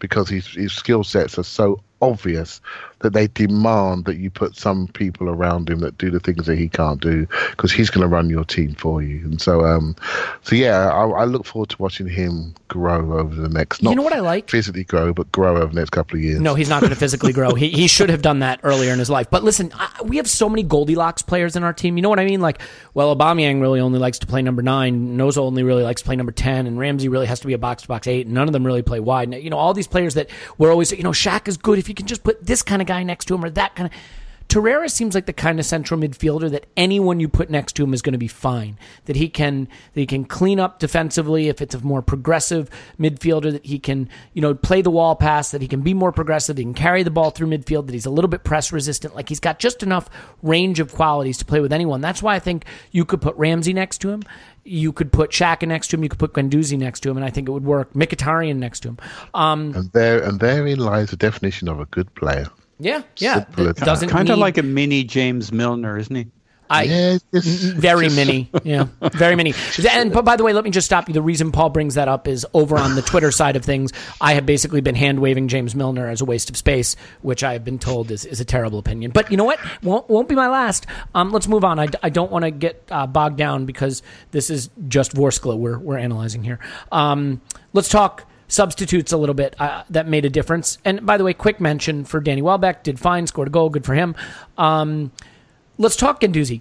because his his skill sets are so obvious that they demand that you put some people around him that do the things that he can't do because he's going to run your team for you. And so, um, so yeah, I, I look forward to watching him grow over the next. Not
You know what I like?
Physically grow, but grow over the next couple of years.
No, he's not going to physically grow. He, he should have done that earlier in his life. But listen, I, we have so many Goldilocks players in our team. You know what I mean? Like, well, Aubameyang really only likes to play number nine. Noza only really likes to play number ten, and Ramsey really has to be a box to box eight. None of them really play wide. You know, all these players that we're always, you know, Shaq is good if you can just put this kind of guy next to him or that kind of. Torreira seems like the kind of central midfielder that anyone you put next to him is going to be fine. That he can that he can clean up defensively if it's a more progressive midfielder. That he can you know play the wall pass. That he can be more progressive. He can carry the ball through midfield. That he's a little bit press resistant. Like he's got just enough range of qualities to play with anyone. That's why I think you could put Ramsey next to him. You could put Xhaka next to him. You could put Guendouzi next to him, and I think it would work. Mkhitaryan next to him. Um,
And there and therein lies the definition of a good player.
Yeah, yeah.
Simple
doesn't
Kind of
need-
like a mini James Milner, isn't he?
I
Yeah,
very
it's-
many, yeah, very many. And but by the way, let me just stop you. The reason Paul brings that up is over on the Twitter side of things. I have basically been hand waving James Milner as a waste of space, which I have been told is, is a terrible opinion. But you know what? Won't won't be my last. Um, let's move on. I, I don't want to get uh, bogged down because this is just Vorskla we're we're analyzing here. Um, let's talk substitutes a little bit uh, that made a difference. And by the way, quick mention for Danny Welbeck did fine, scored a goal, good for him. Um, let's talk Guendouzi.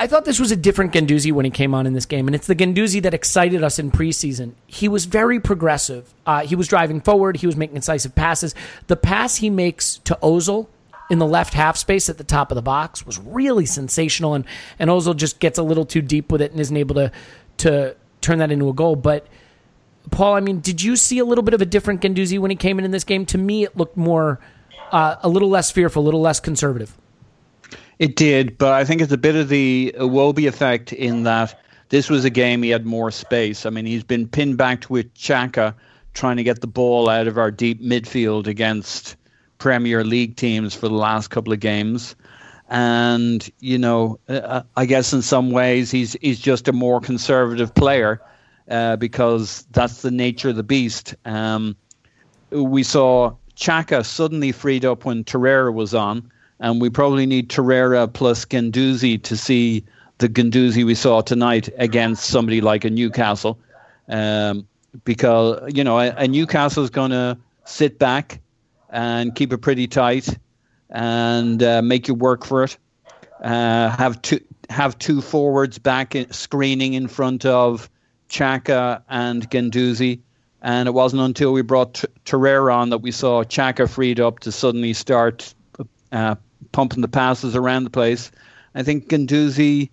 I thought this was a different Guendouzi when he came on in this game, and it's the Guendouzi that excited us in preseason. He was very progressive. Uh, he was driving forward. He was making incisive passes. The pass he makes to Ozil in the left half space at the top of the box was really sensational, and and Ozil just gets a little too deep with it and isn't able to to turn that into a goal. But Paul, I mean, did you see a little bit of a different Guendouzi when he came in in this game? To me, it looked more uh, a little less fearful, a little less conservative.
It did, but I think it's a bit of the Iwobi effect in that this was a game he had more space. I mean, he's been pinned back with Xhaka trying to get the ball out of our deep midfield against Premier League teams for the last couple of games. And, you know, uh, I guess in some ways he's, he's just a more conservative player uh, because that's the nature of the beast. Um, we saw Xhaka suddenly freed up when Torreira was on, and we probably need Torreira plus Guendouzi to see the Guendouzi we saw tonight against somebody like a Newcastle, um, because you know a, a Newcastle is going to sit back and keep it pretty tight and uh, make you work for it. Uh, have two have two forwards back in, screening in front of Xhaka and Guendouzi. And it wasn't until we brought T- Torreira on that we saw Xhaka freed up to suddenly start uh, pumping the passes around the place. I think Guendouzi,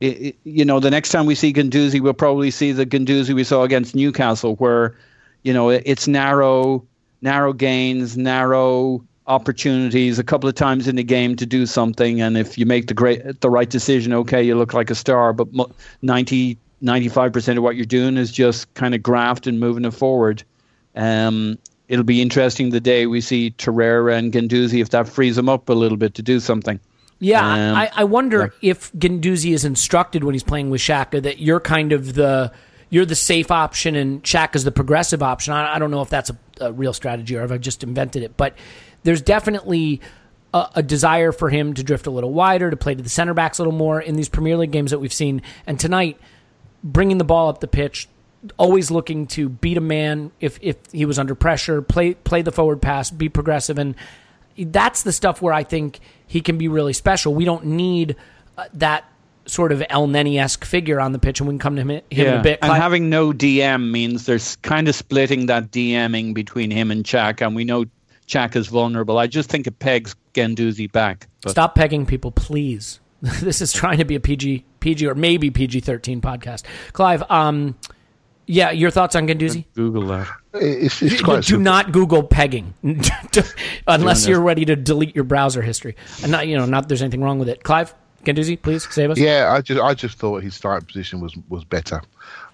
you know, the next time we see Guendouzi, we'll probably see the Guendouzi we saw against Newcastle, where, you know, it, it's narrow, narrow gains, narrow opportunities a couple of times in the game to do something. And if you make the great, the right decision, okay, you look like a star. But 90, 95% of what you're doing is just kind of graft and moving it forward. Um, it'll be interesting the day we see Torreira and Guendouzi if that frees them up a little bit to do something.
Yeah,
Um,
I, I wonder if Guendouzi is instructed when he's playing with Xhaka that you're kind of the you're the safe option and Xhaka's the progressive option. I, I don't know if that's a, a real strategy or if I just invented it, but there's definitely a, a desire for him to drift a little wider, to play to the center backs a little more in these Premier League games that we've seen. And tonight, bringing the ball up the pitch, always looking to beat a man if if he was under pressure, play play the forward pass, be progressive, and that's the stuff where I think he can be really special. We don't need uh, that sort of Elneny esque figure on the pitch, and we can come to him, him in a bit.
and having no DM means there's kind of splitting that DMing between him and Xhaka, and we know Xhaka is vulnerable. I just think it pegs Guendouzi back. But
Stop pegging people, please. this is trying to be a PG, PG or maybe PG thirteen podcast. Clive, um, yeah, your thoughts on Guendouzi?
Google that.
It's, it's
Do,
quite
do
simple.
not Google pegging unless you're ready to delete your browser history. And not, you know, not there's anything wrong with it. Clive, Guendouzi, please save us.
Yeah, I just I just thought his starting position was was better.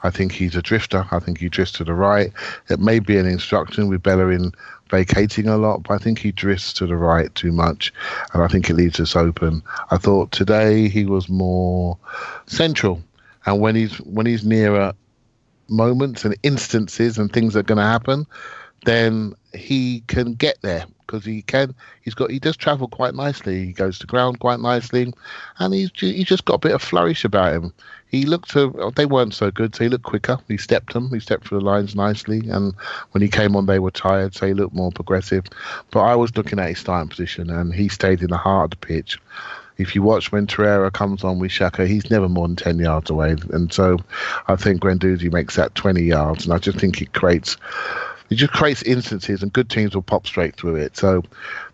I think he's a drifter. I think he drifts to the right. It may be an instruction with Bellerin vacating a lot, but I think he drifts to the right too much, and I think it leaves us open. I thought today he was more central, and when he's when he's nearer moments and instances and things that are going to happen, then he can get there because he can. He's got. He does travel quite nicely. He goes to ground quite nicely, and he's he's just got a bit of flourish about him. He looked. Uh, they weren't so good, so he looked quicker. He stepped them. He stepped through the lines nicely, and when he came on, they were tired, so he looked more progressive. But I was looking at his starting position, and he stayed in the heart of the pitch if you watch when Torreira comes on with Xhaka, he's never more than 10 yards away. And so I think Guendouzi makes that 20 yards. And I just think it creates, it just creates instances and good teams will pop straight through it. So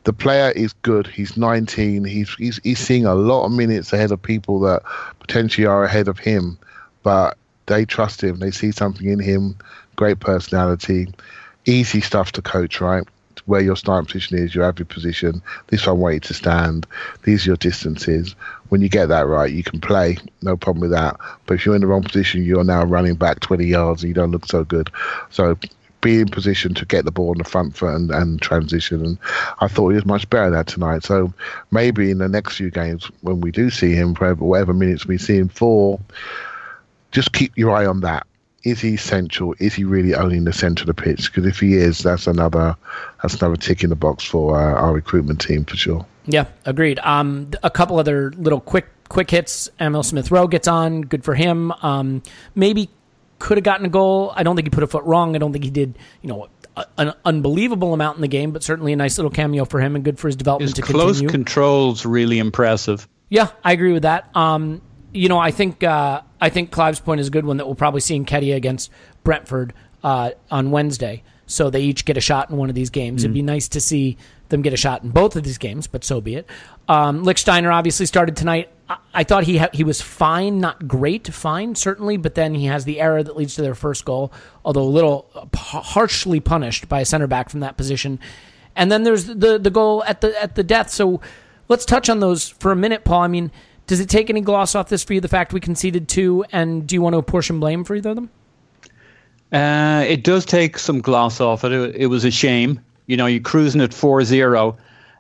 the player is good. He's 19. He's, he's, he's seeing a lot of minutes ahead of people that potentially are ahead of him, but they trust him. They see something in him. Great personality, easy stuff to coach, right? where your starting position is, your average position. This one you to stand. These are your distances. When you get that right, you can play. No problem with that. But if you're in the wrong position, you're now running back 20 yards and you don't look so good. So be in position to get the ball on the front foot and, and transition. And I thought he was much better that tonight. So maybe in the next few games, when we do see him, for whatever minutes we see him for, just keep your eye on that. Is he central? Is he really owning the centre of the pitch? Because if he is, that's another that's another tick in the box for uh, our recruitment team for sure.
Yeah, agreed. Um, a couple other little quick quick hits. Emile Smith Rowe gets on. Good for him. Um, maybe could have gotten a goal. I don't think he put a foot wrong. I don't think he did, you know, a, an unbelievable amount in the game, but certainly a nice little cameo for him and good for his development
His
to
close
continue.
control's really impressive.
yeah, I agree with that. Um, you know, I think uh, I think Clive's point is a good one that we'll probably see Nketiah against Brentford uh, on Wednesday. So they each get a shot in one of these games. It'd be nice to see them get a shot in both of these games, but so be it. Um, Lichtsteiner obviously started tonight. I, I thought he ha- he was fine, not great, fine certainly, but then he has the error that leads to their first goal, although a little uh, harshly punished by a center back from that position. And then there's the the goal at the at the death. So let's touch on those for a minute, Paul. I mean, does it take any gloss off this for you? The fact we conceded two, and do you want to apportion blame for either of them?
Uh, it does take some gloss off it. It was a shame. You know, you're cruising at 4 0.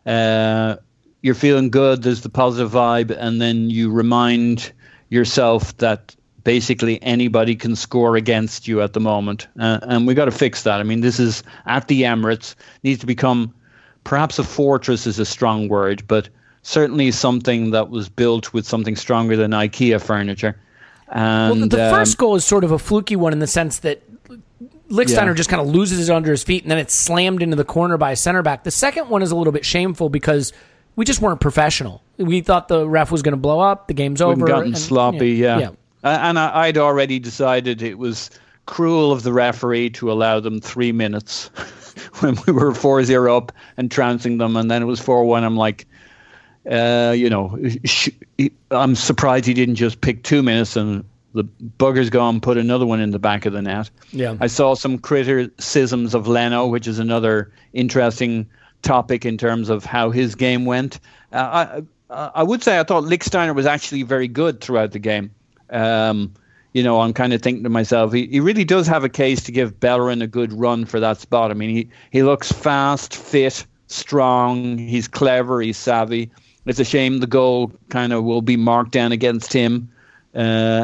Uh, you're feeling good. There's the positive vibe. And then you remind yourself that basically anybody can score against you at the moment. Uh, and we got to fix that. I mean, this is at the Emirates, needs to become perhaps a fortress is a strong word, but certainly something that was built with something stronger than IKEA furniture. And,
Well, the
um,
first goal is sort of a fluky one in the sense that Lichtsteiner
Yeah.
just kind of loses it under his feet and then it's slammed into the corner by a center back. The second one is a little bit shameful because we just weren't professional. We thought the ref was going to blow up. The game's over.
gotten
and-
sloppy, yeah.
yeah.
Uh, And I'd already decided it was cruel of the referee to allow them three minutes when we were 4 0 up and trouncing them, and then it was 4 1. I'm like, uh, you know, sh- I'm surprised he didn't just pick two minutes and the bugger's gone, put another one in the back of the net.
Yeah.
I saw some criticisms of Leno, which is another interesting topic in terms of how his game went. Uh, I, I would say I thought Lichtsteiner was actually very good throughout the game. Um, you know, I'm kind of thinking to myself, he, he really does have a case to give Bellerin a good run for that spot. I mean, he, he looks fast, fit, strong. He's clever. He's savvy. It's a shame the goal kind of will be marked down against him. Uh,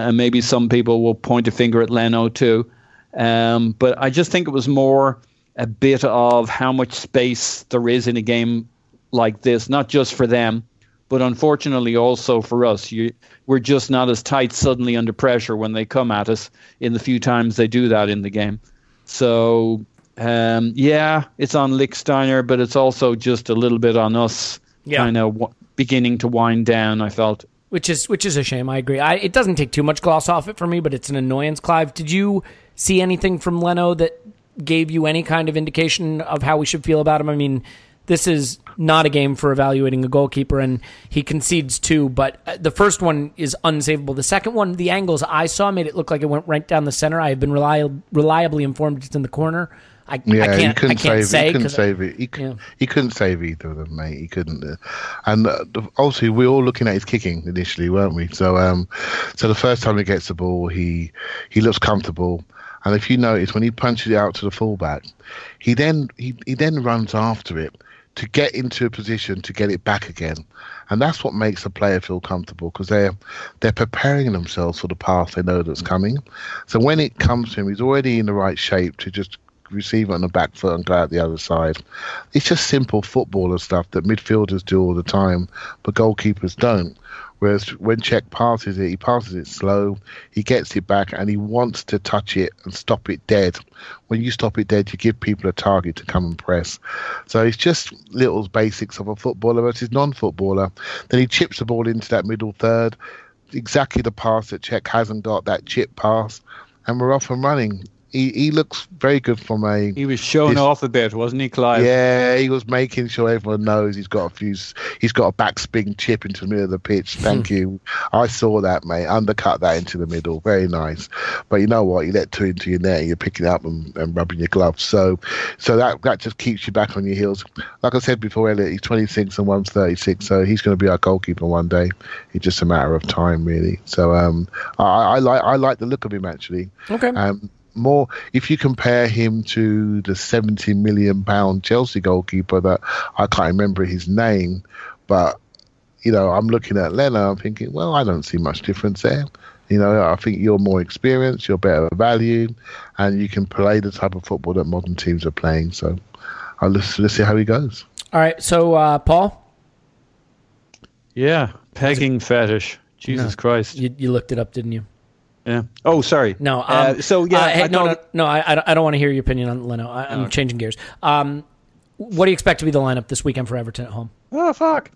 and maybe some people will point a finger at Leno too. Um, but I just think it was more a bit of how much space there is in a game like this, not just for them, but unfortunately also for us. You, we're just not as tight suddenly under pressure when they come at us in the few times they do that in the game. So, um, yeah, it's on Lichtsteiner, but it's also just a little bit on us
Yeah.
kind of w- beginning to wind down, I felt.
Which is which is a shame. I agree. I, it doesn't take too much gloss off it for me, but it's an annoyance. Clive, did you see anything from Leno that gave you any kind of indication of how we should feel about him? I mean, this is not a game for evaluating a goalkeeper, and he concedes two. But uh, the first one is unsavable. The second one, the angles I saw made it look like it went right down the center. I have been reliab- reliably informed it's in the corner. I,
Yeah,
I
he
can't.
couldn't
I can't
save it. He couldn't save it. He,
yeah.
he couldn't save either of them, mate. He couldn't. Uh, and uh, also, we are all looking at his kicking initially, weren't we? So, um, so the first time he gets the ball, he he looks comfortable. And if you notice, when he punches it out to the fullback, he then he, he then runs after it to get into a position to get it back again. And that's what makes a player feel comfortable because they're they're preparing themselves for the pass they know that's coming. So when it comes to him, he's already in the right shape to just receive it on the back foot and go out the other side. It's just simple footballer stuff that midfielders do all the time, but goalkeepers don't. Whereas when Cech passes it, he passes it slow, he gets it back, and he wants to touch it and stop it dead. When you stop it dead, you give people a target to come and press. So it's just little basics of a footballer versus non-footballer. Then he chips the ball into that middle third, exactly the pass that Cech hasn't got, that chip pass, and we're off and running. He, he looks very good from a
He was showing off a bit, wasn't he, Clive?
yeah, he was making sure everyone knows he's got a few. He's got a backspin chip into the middle of the pitch. Thank you. I saw that, mate. Undercut that into the middle. Very nice. But you know what? You let two into your net, you're picking it up and, and rubbing your gloves. So, so that that just keeps you back on your heels. Like I said before, Elliot, he's 26 and one's 36, so he's going to be our goalkeeper one day. It's just a matter of time, really. So, um, I, I like I like the look of him actually.
Okay.
Um, more if you compare him to the 70 million pound Chelsea goalkeeper that I can't remember his name, but you know, I'm looking at Leno, I'm thinking, well, I don't see much difference there. You know, I think you're more experienced, you're better value, and you can play the type of football that modern teams are playing. So, I'll let's, let's see how he goes.
All right, so uh, Paul,
Yeah, pegging fetish. Jesus Christ.
you, you looked it up, didn't you?
Yeah. Oh, sorry.
No. Um,
Uh, so yeah,
uh, hey,
I
no, no, no. I, I don't, want to hear your opinion on Leno. I, I'm changing gears. Um, what do you expect to be the lineup this weekend for Everton at home?
Oh fuck.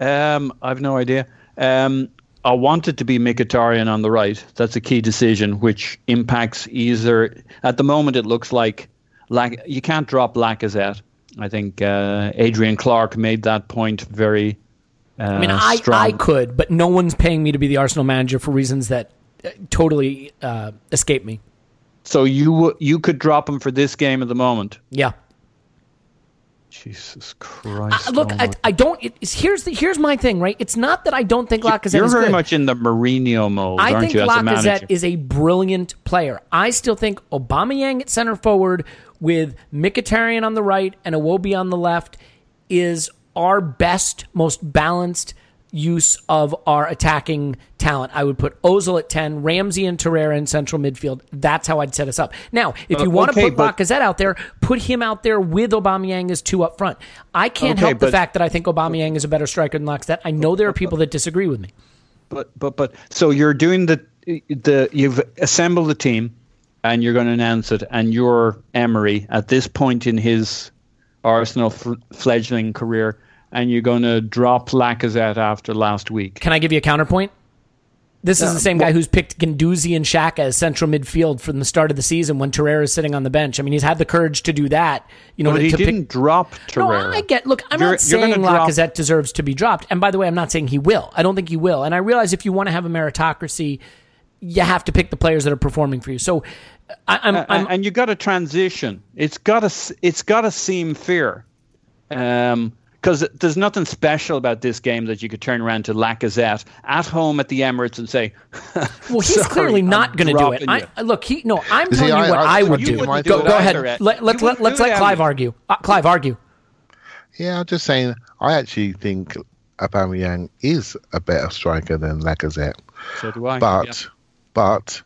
Um, I've no idea. Um, I wanted to be Mkhitaryan on the right. That's a key decision, which impacts either. At the moment, it looks like Lac- you can't drop Lacazette. I think uh, Adrian Clarke made that point very. Uh,
I mean, I,
strong.
I could, but no one's paying me to be the Arsenal manager for reasons that totally uh, escape me.
So you you could drop him for this game at the moment.
Yeah.
Jesus Christ!
Uh, look,
oh
I, I don't. It's, here's the here's my thing, right? It's not that I don't think Lacazette
You're
is
very
good.
much in the Mourinho mode,
I
aren't
think
you? As a
Lacazette is a brilliant player. I still think Aubameyang at center forward with Mkhitaryan on the right and Iwobi on the left is our best, most balanced use of our attacking talent. I would put Ozil at 10, Ramsey and Torreira in central midfield. That's how I'd set us up. Now, if you
Uh,
want to put
but-
Lacazette out there, put him out there with Aubameyang as two up front. I can't
Okay,
help the fact that I think Aubameyang is a better striker than Lacazette. I know there are people that disagree with me.
But but but so you're doing the the you've assembled the team, and you're going to announce it, and you're Emery at this point in his Arsenal f- fledgling career, and you're going to drop Lacazette after last week.
Can I give you a counterpoint? This is the same guy who's picked Guendouzi and Xhaka as central midfield from the start of the season when Torreira is sitting on the bench. I mean, he's had the courage to do that. You know,
But
to,
he
to
didn't
pick.
drop
No,
Torreira.
I get. Look, I'm
You're-
not
you're
saying
gonna drop-
Lacazette deserves to be dropped. And by the way, I'm not saying he will. I don't think he will. And I realize if you want to have a meritocracy, you have to pick the players that are performing for you. So, I, I'm,
A-
I'm
and you got to transition. It's got to it's got to seem fair, um, because there's nothing special about this game that you could turn around to Lacazette at home at the Emirates and say,
Well, he's
"Sorry,
clearly not going to do it. I, look, he no. I'm
See,
telling you
I-
what
I-
I, would
you
do. Go,
do
go
it
ahead.
either,
Let,
You
let, let, let's let Clive
Andy.
argue. Uh, Clive, argue.
Yeah, I'm just saying. I actually think Aubameyang is a better striker than Lacazette.
So do I.
But,
yeah.
but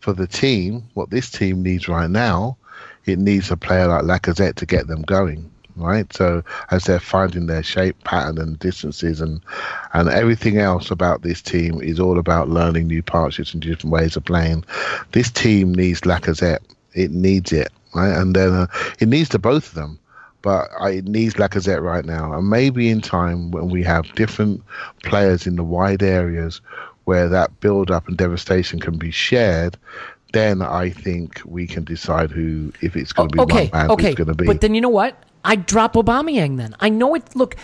for the team, what this team needs right now, it needs a player like Lacazette to get them going. Right, so as they're finding their shape, pattern, and distances, and and everything else about this team is all about learning new partnerships and different ways of playing. This team needs Lacazette. It needs it, right? And then uh, it needs the both of them but I, it needs Lacazette right now. And maybe in time when we have different players in the wide areas where that build up and devastation can be shared, then I think we can decide who, if it's going to be
okay,
one man,
okay.
who's going to be.
But then you know what? I drop Aubameyang. Then I know it. Look,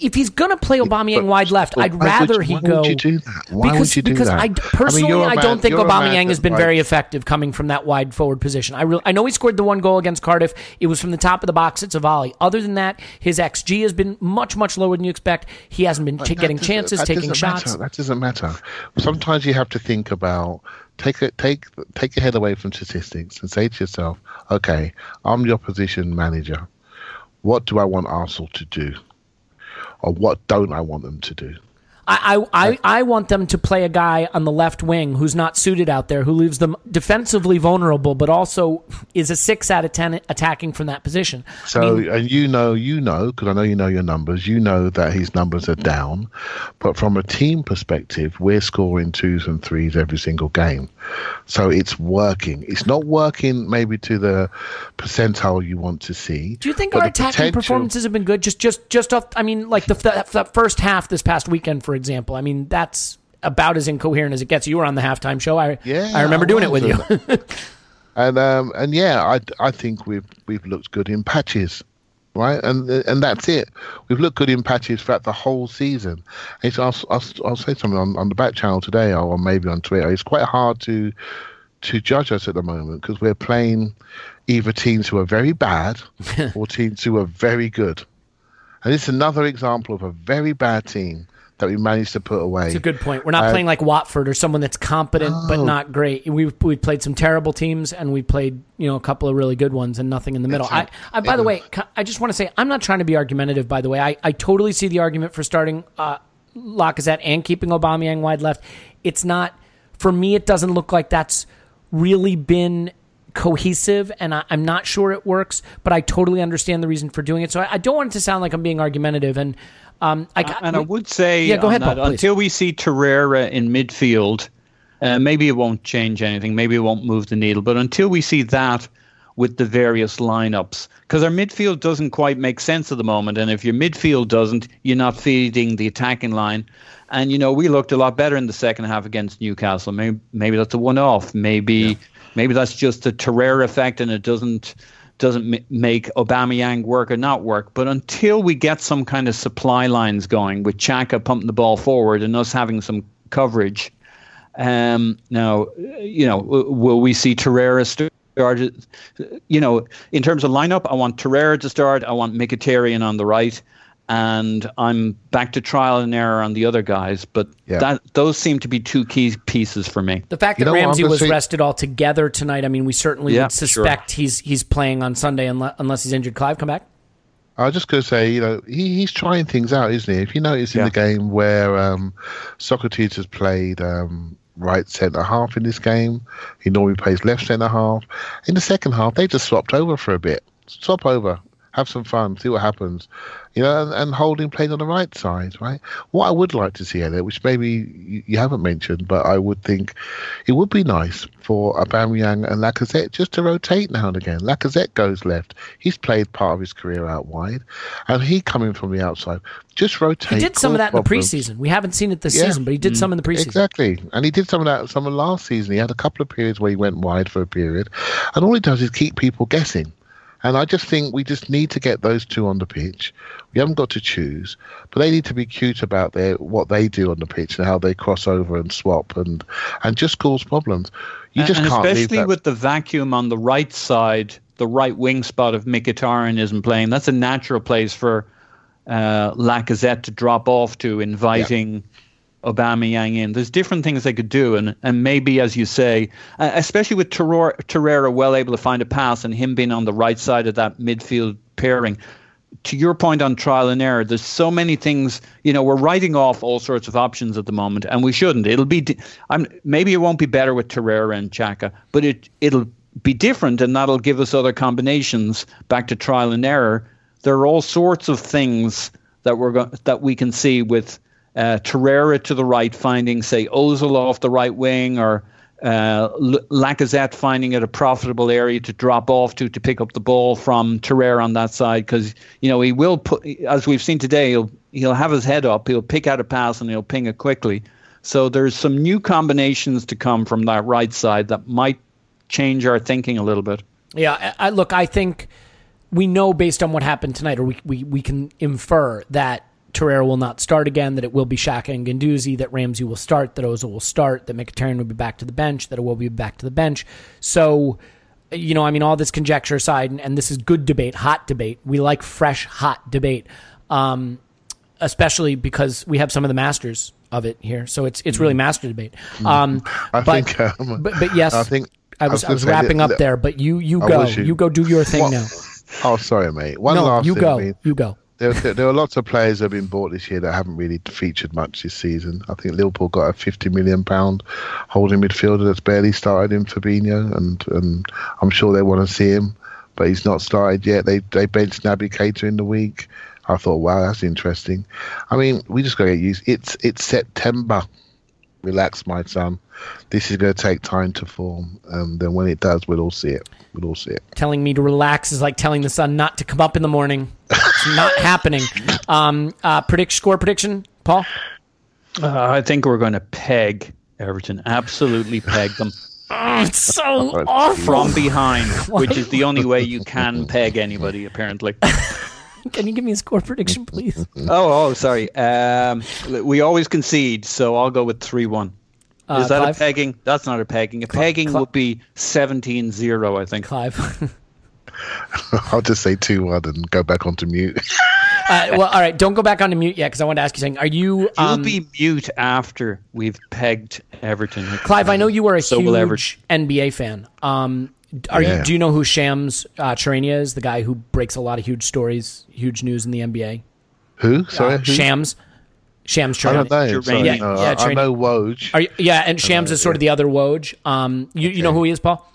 if he's going to play Aubameyang
But-
wide left, I'd
why would
rather he
why
go.
would you do that? Why
because
would you do
because
that?
I
I mean,
personally
man-
don't think
you're a man
Aubameyang has been very effective coming from that wide forward position. I really, I know he scored the one goal against Cardiff. It was from the top of the box. It's a volley. Other than that, his xG has been much much lower than you expect. He hasn't been
That
getting chances, taking
doesn't matter.
shots.
That doesn't matter. Sometimes you have to think about take it take take your head away from statistics and say to yourself, okay, I'm the opposition manager. What do I want Arsenal to do, or what don't I want them to do?
I, I, I, I want them to play a guy on the left wing who's not suited out there, who leaves them defensively vulnerable, but also is a six out of ten attacking from that position.
So, and you know, you know, because I know you know your numbers. You know that his numbers are down, but from a team perspective, we're scoring twos and threes every single game. So it's working. It's not working maybe to the percentile you want to see.
Do you think our attacking
potential-
performances have been good? Just, just, just off. I mean, like the that, that first half this past weekend, for example. I mean, that's about as incoherent as it gets. You were on the halftime show. I,
Yeah,
I remember
I
doing it with you.
and um, and yeah, I I think we've we've looked good in patches, right? And and that's it. We've looked good in patches throughout the whole season. It's I'll I'll, I'll say something on, on the back channel today, or maybe on Twitter. It's quite hard to to judge us at the moment because we're playing either teams who are very bad or teams who are very good. And it's another example of a very bad team that we managed to put away.
It's a good point. We're not
Uh,
playing like Watford or someone that's competent but not great. We've we played some terrible teams and we played you know a couple of really good ones and nothing in the middle. I, I by the way, I just want to say I'm not trying to be argumentative. By the way, I, I totally see the argument for starting uh, Lacazette and keeping Aubameyang wide left. It's not for me. It doesn't look like that's really been cohesive and I, I'm not sure it works, but I totally understand the reason for doing it. So I, I don't want it to sound like I'm being argumentative and um, I got,
and I would say
Yeah, go ahead,
that,
Paul,
until we see Torreira in midfield, uh, maybe it won't change anything. Maybe it won't move the needle. But until we see that with the various lineups, because our midfield doesn't quite make sense at the moment. And if your midfield doesn't, you're not feeding the attacking line. And you know we looked a lot better in the second half against Newcastle. Maybe maybe that's a one-off. Maybe maybe that's just a Torreira effect, and it doesn't doesn't m- make Aubameyang work or not work. But until we get some kind of supply lines going with Xhaka pumping the ball forward and us having some coverage, um, now you know will we see Torreira start? You know, in terms of lineup, I want Torreira to start. I want Mkhitaryan on the right. And I'm back to trial and error on the other guys, but
Yeah.
that those seem to be two key pieces for me.
The fact
You
that
know
Ramsey was
say-
rested altogether tonight, I mean, we certainly
Yeah,
would
sure.
suspect he's he's playing on Sunday unless, unless he's injured. Clive, come back.
I was just going to say, you know, he, he's trying things out, isn't he? If you notice in
Yeah.
the game where um, Sokratis has played um, right centre half in this game, he normally plays left centre half. In the second half, they just swapped over for a bit. Swap over, have some fun, see what happens. You know, and, and Holding played on the right side, right? What I would like to see, Elliot, which maybe you, you haven't mentioned, but I would think it would be nice for Aubameyang and Lacazette just to rotate now and again. Lacazette goes left. He's played part of his career out wide, and he coming from the outside. Just rotate.
He did some of that in the preseason. We haven't seen it this
Yeah.
season, but he did some in the preseason.
Exactly. And he did some of that some of last season. He had a couple of periods where he went wide for a period. And all he does is keep people guessing. And I just think we just need to get those two on the pitch. We haven't got to choose, but they need to be cute about their what they do on the pitch and how they cross over and swap and and just cause problems. You just
and
can't leave
especially with the vacuum on the right side, the right wing spot of Mkhitaryan isn't playing. That's a natural place for uh, Lacazette to drop off to, inviting Aubameyang in. There's different things they could do, and and maybe as you say, uh, especially with Torreira, Torreira well able to find a pass and him being on the right side of that midfield pairing. To your point on trial and error, there's so many things. You know, we're writing off all sorts of options at the moment, and we shouldn't. It'll be, I'm maybe it won't be better with Torreira and Xhaka, but it it'll be different, and that'll give us other combinations. Back to trial and error, there are all sorts of things that we're go- that we can see with uh, Torreira to the right, finding say Ozil off the right wing, or uh, Lacazette finding it a profitable area to drop off to to pick up the ball from Torreira on that side because you know he will put as we've seen today he'll he'll have his head up he'll pick out a pass and he'll ping it quickly. So there's some new combinations to come from that right side that might change our thinking a little bit.
Yeah, I- look, I think we know based on what happened tonight, or we, we, we can infer that Torreira will not start again, that it will be Xhaka and Guendouzi, that Ramsey will start, that Ozil will start, that Mkhitaryan will be back to the bench, that it will be back to the bench. So, you know, I mean, all this conjecture aside, and, and this is good debate, hot debate. We like fresh, hot debate, um, especially because we have some of the masters of it here. So it's it's really master debate. Um,
Mm. I
but,
think, um,
but but yes,
I think-
I
I
was
was
I was wrapping
that-
up there. But you you
I
go
you-
you go do your thing
What-
now.
Oh, sorry, mate. One
no,
last
you
thing.
Go. You go.
There, there, there are lots of players that have been bought this year that haven't really featured much this season. I think Liverpool got a fifty million pound holding midfielder that's barely started in Fabinho, and and I'm sure they want to see him, but he's not started yet. They they benched Naby Keita in the week. I thought, wow, that's interesting. I mean, we just got to get used. It's it's September. Relax, my son. This is going to take time to form, and then when it does, we'll all see it. We'll all see it.
Telling me to relax is like telling the sun not to come up in the morning. It's not happening. Um, uh, predict score prediction, Paul.
uh, I think we're going to peg Everton absolutely peg them
It's so
Oh,
awful.
from behind which is the only way you can peg anybody apparently
Can you give me a score prediction, please?
Oh, oh, sorry. Um, we always concede, so I'll go with 3 1.
Uh,
Is that
Clive?
a pegging? That's not a pegging. A pegging
Cl-
would be 17 0, I think.
Clive.
I'll just say two one and go back onto mute.
Uh, well, all right. Don't go back onto mute yet because I want to ask you something. Are you?
You'll
Um,
be mute after we've pegged Everton.
Clive, I know you are a
So will
huge NBA fan. Um, are you? Do you know who Shams uh, Charania is? The guy who breaks a lot of huge stories, huge news in the NBA.
Who? Sorry,
Uh,
who?
Shams. Shams
I don't
Charania.
know. Sorry.
Yeah,
no,
yeah,
I, I know Woj.
Are you, yeah, and Shams is sort of the other Woj. Um, you, you know who he is, Paul?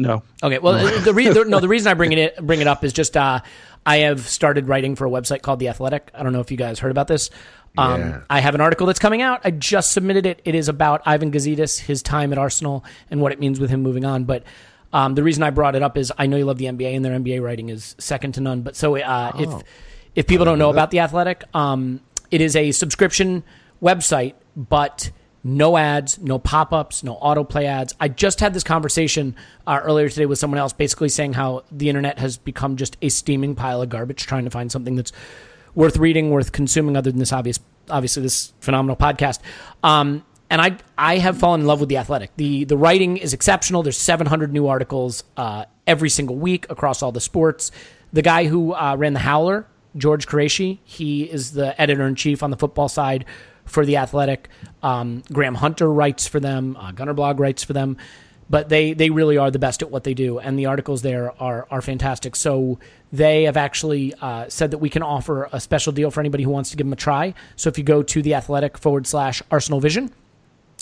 No.
Okay, well, the, re- the no, the reason I bring it bring it up is just uh, I have started writing for a website called The Athletic. I don't know if you guys heard about this. Um,
Yeah.
I have an article that's coming out. I just submitted it. It is about Ivan Gazidis, his time at Arsenal, and what it means with him moving on. But um, the reason I brought it up is I know you love the NBA, and their NBA writing is second to none. But so uh, if if people don't know about The Athletic, um, it is a subscription website, but no ads, no pop ups, no autoplay ads. I just had this conversation uh, earlier today with someone else, basically saying how the internet has become just a steaming pile of garbage, trying to find something that's worth reading, worth consuming, other than this obvious, obviously this phenomenal podcast. Um, and I, I have fallen in love with the Athletic. the The writing is exceptional. There's 700 new articles uh, every single week across all the sports. The guy who uh, ran the Howler, George Quraishi, he is the editor in chief on the football side for the Athletic. Um, Graham Hunter writes for them. Uh, Gunnerblog writes for them. But they, they really are the best at what they do, and the articles there are are fantastic. So they have actually uh, said that we can offer a special deal for anybody who wants to give them a try. So if you go to the Athletic forward slash Arsenal Vision,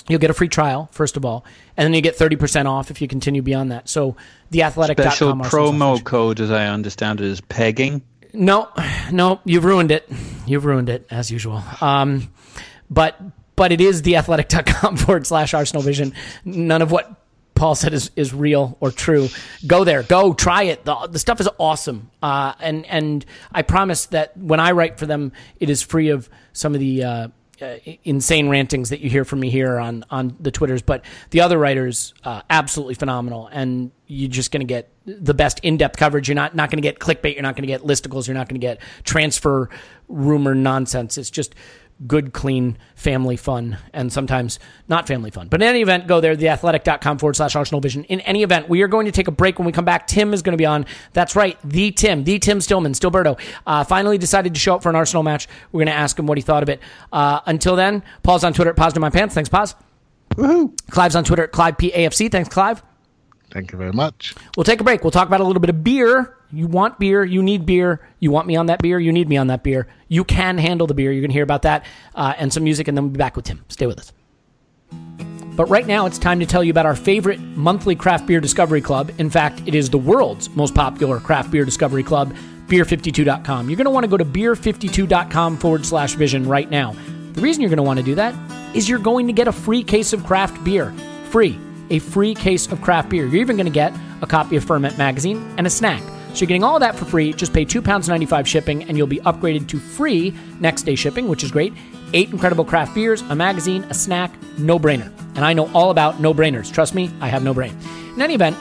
you'll get a free trial first of all, and then you get thirty percent off if you continue beyond that. So the Athletic
Special promo code, as I understand it, is pegging.
no, no, you've ruined it. You've ruined it as usual. Um, but but it is theathletic.com forward slash Arsenal Vision. None of what Paul said is, is real or true. Go there, go try it. The, the stuff is awesome. Uh, and and I promise that when I write for them, it is free of some of the. Uh, uh, insane rantings that you hear from me here on on the twitters but the other writers uh, absolutely phenomenal and you're just going to get the best in-depth coverage you're not not going to get clickbait you're not going to get listicles you're not going to get transfer rumor nonsense it's just good clean family fun and sometimes not family fun. But in any event go there theathletic.com forward slash arsenal vision. In any event we are going to take a break. When we come back tim is going to be on. That's right the tim the tim stillman stillberto uh, finally decided to show up for an arsenal match. We're going to ask him what he thought of it. Uh, until then paul's on twitter at positive my pants. Thanks pause clive's on twitter at clive pafc thanks clive
Thank you very much.
We'll take a break. We'll talk about a little bit of beer. You want beer. You need beer. You want me on that beer. You need me on that beer. You can handle the beer. You're going to hear about that uh, and some music, and then we'll be back with Tim. Stay with us. But right now, it's time to tell you about our favorite monthly craft beer discovery club. In fact, it is the world's most popular craft beer discovery club, beer52.com. You're going to want to go to beer52.com forward slash vision right now. The reason you're going to want to do that is you're going to get a free case of craft beer. Free. A free case of craft beer. You're even going to get a copy of Ferment Magazine and a snack. So you're getting all that for free. Just pay £2.95 shipping, and you'll be upgraded to free next day shipping, which is great. Eight incredible craft beers, a magazine, a snack, no brainer. And I know all about no brainers. Trust me, I have no brain. In any event,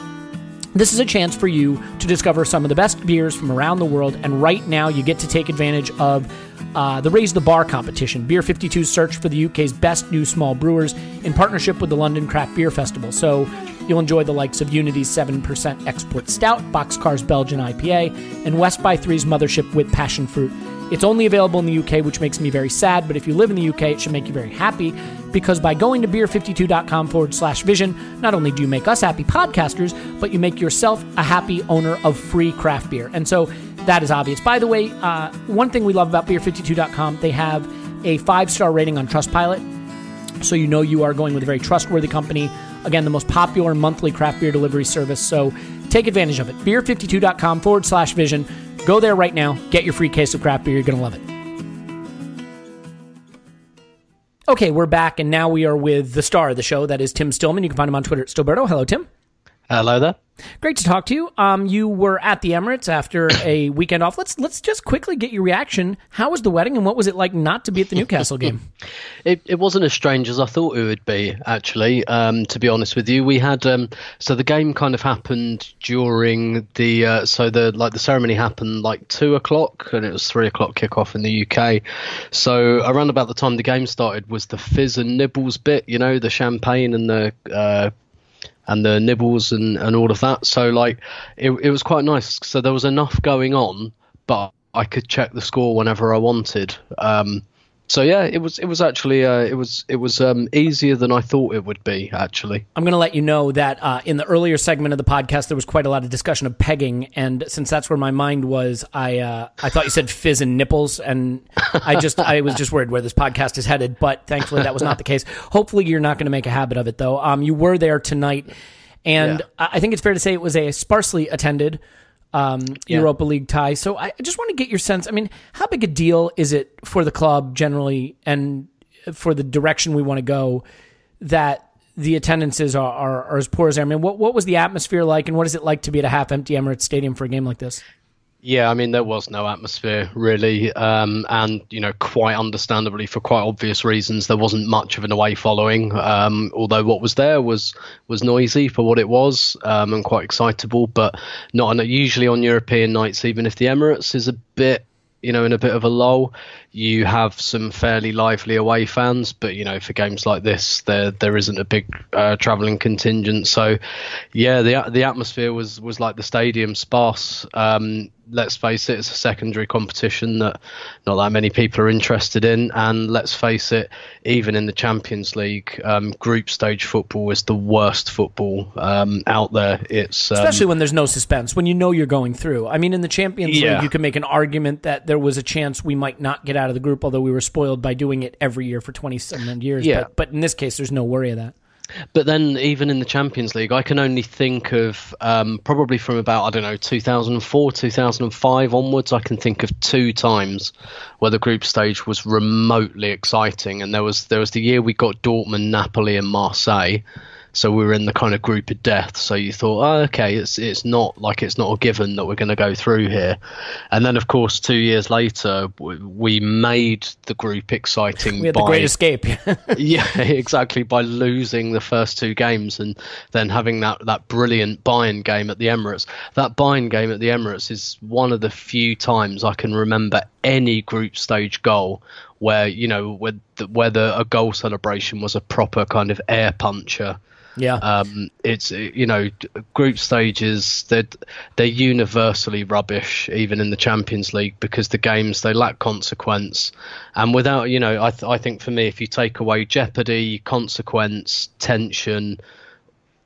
this is a chance for you to discover some of the best beers from around the world, and right now you get to take advantage of uh, the Raise the Bar competition. Beer 52's search for the UK's best new small brewers in partnership with the London Craft Beer Festival. So you'll enjoy the likes of Unity's 7% Export Stout, Boxcar's Belgian IPA, and West by Three's Mothership with Passion Fruit. It's only available in the UK, which makes me very sad, but if you live in the UK, it should make you very happy because by going to beer52.com forward slash vision, not only do you make us happy podcasters, but you make yourself a happy owner of free craft beer. And so that is obvious. By the way, uh, one thing we love about beer52.com, they have a five star rating on Trustpilot. So you know you are going with a very trustworthy company. Again, the most popular monthly craft beer delivery service. So take advantage of it. Beer52.com forward slash vision. Go there right now. Get your free case of craft beer. You're going to love it. Okay, we're back, and now we are with the star of the show. That is Tim Stillman. You can find him on Twitter at Stillberto. Hello, Tim.
Hello there.
Great to talk to you. Um, you were at the Emirates after a weekend off. Let's let's just quickly get your reaction. How was the wedding, and what was it like not to be at the Newcastle game?
It, it wasn't as strange as I thought it would be, actually. Um, to be honest with you, we had um, so the game kind of happened during the uh, so the like the ceremony happened like two o'clock, and it was three o'clock kickoff in the UK. So around about the time the game started was the fizz and nibbles bit, you know, the champagne and the uh, and the nibbles and, and all of that. So like it, it was quite nice. So there was enough going on, but I could check the score whenever I wanted. Um, so yeah, it was it was actually uh, it was it was um, easier than I thought it would be. Actually,
I'm going to let you know that uh, in the earlier segment of the podcast, there was quite a lot of discussion of pegging, and since that's where my mind was, I uh, I thought you said fizz and nipples, and I just I was just worried where this podcast is headed, but thankfully that was not the case. Hopefully, you're not going to make a habit of it, though. Um, you were there tonight, and
Yeah.
I I think it's fair to say it was a sparsely attended um, Europa League tie. So I I just want to get your sense. I mean, how big a deal is it for the club generally and for the direction we want to go that the attendances are, are, are as poor as they are? I mean, what, what was the atmosphere like and what is it like to be at a half empty Emirates Stadium for a game like this?
Yeah, I mean there was no atmosphere really, um, and you know quite understandably for quite obvious reasons there wasn't much of an away following. Um, although what was there was was noisy for what it was um, and quite excitable, but not usually on European nights. Even if the Emirates is a bit you know in a bit of a lull, you have some fairly lively away fans. But you know for games like this there there isn't a big uh, travelling contingent. So yeah, the the atmosphere was was like the stadium sparse. Um, let's face it, it's a secondary competition that not that many people are interested in. And let's face it, even in the Champions League, um, group stage football is the worst football um, out there. It's um,
Especially when there's no suspense, when you know you're going through. I mean, in the Champions
Yeah.
League, you can make an argument that there was a chance we might not get out of the group, although we were spoiled by doing it every year for 27 years.
Yeah.
But, but in this case, there's no worry of that.
But then, even in the Champions League, I can only think of um, probably from about I don't know 2004, 2005 onwards. I can think of two times where the group stage was remotely exciting, and there was there was the year we got Dortmund, Napoli, and Marseille. So we were in the kind of group of death. So you thought, oh, okay, it's it's not like it's not a given that we're going to go through here. And then, of course, two years later, we made the group exciting.
We had
by,
the great escape.
yeah, exactly. By losing the first two games and then having that, that brilliant Bayern game at the Emirates. That Bayern game at the Emirates is one of the few times I can remember any group stage goal where you know where the, where the, a goal celebration was a proper kind of air puncher.
Yeah.
Um, it's you know group stages they're they're universally rubbish even in the Champions League because the games they lack consequence and without you know I th- I think for me if you take away jeopardy consequence tension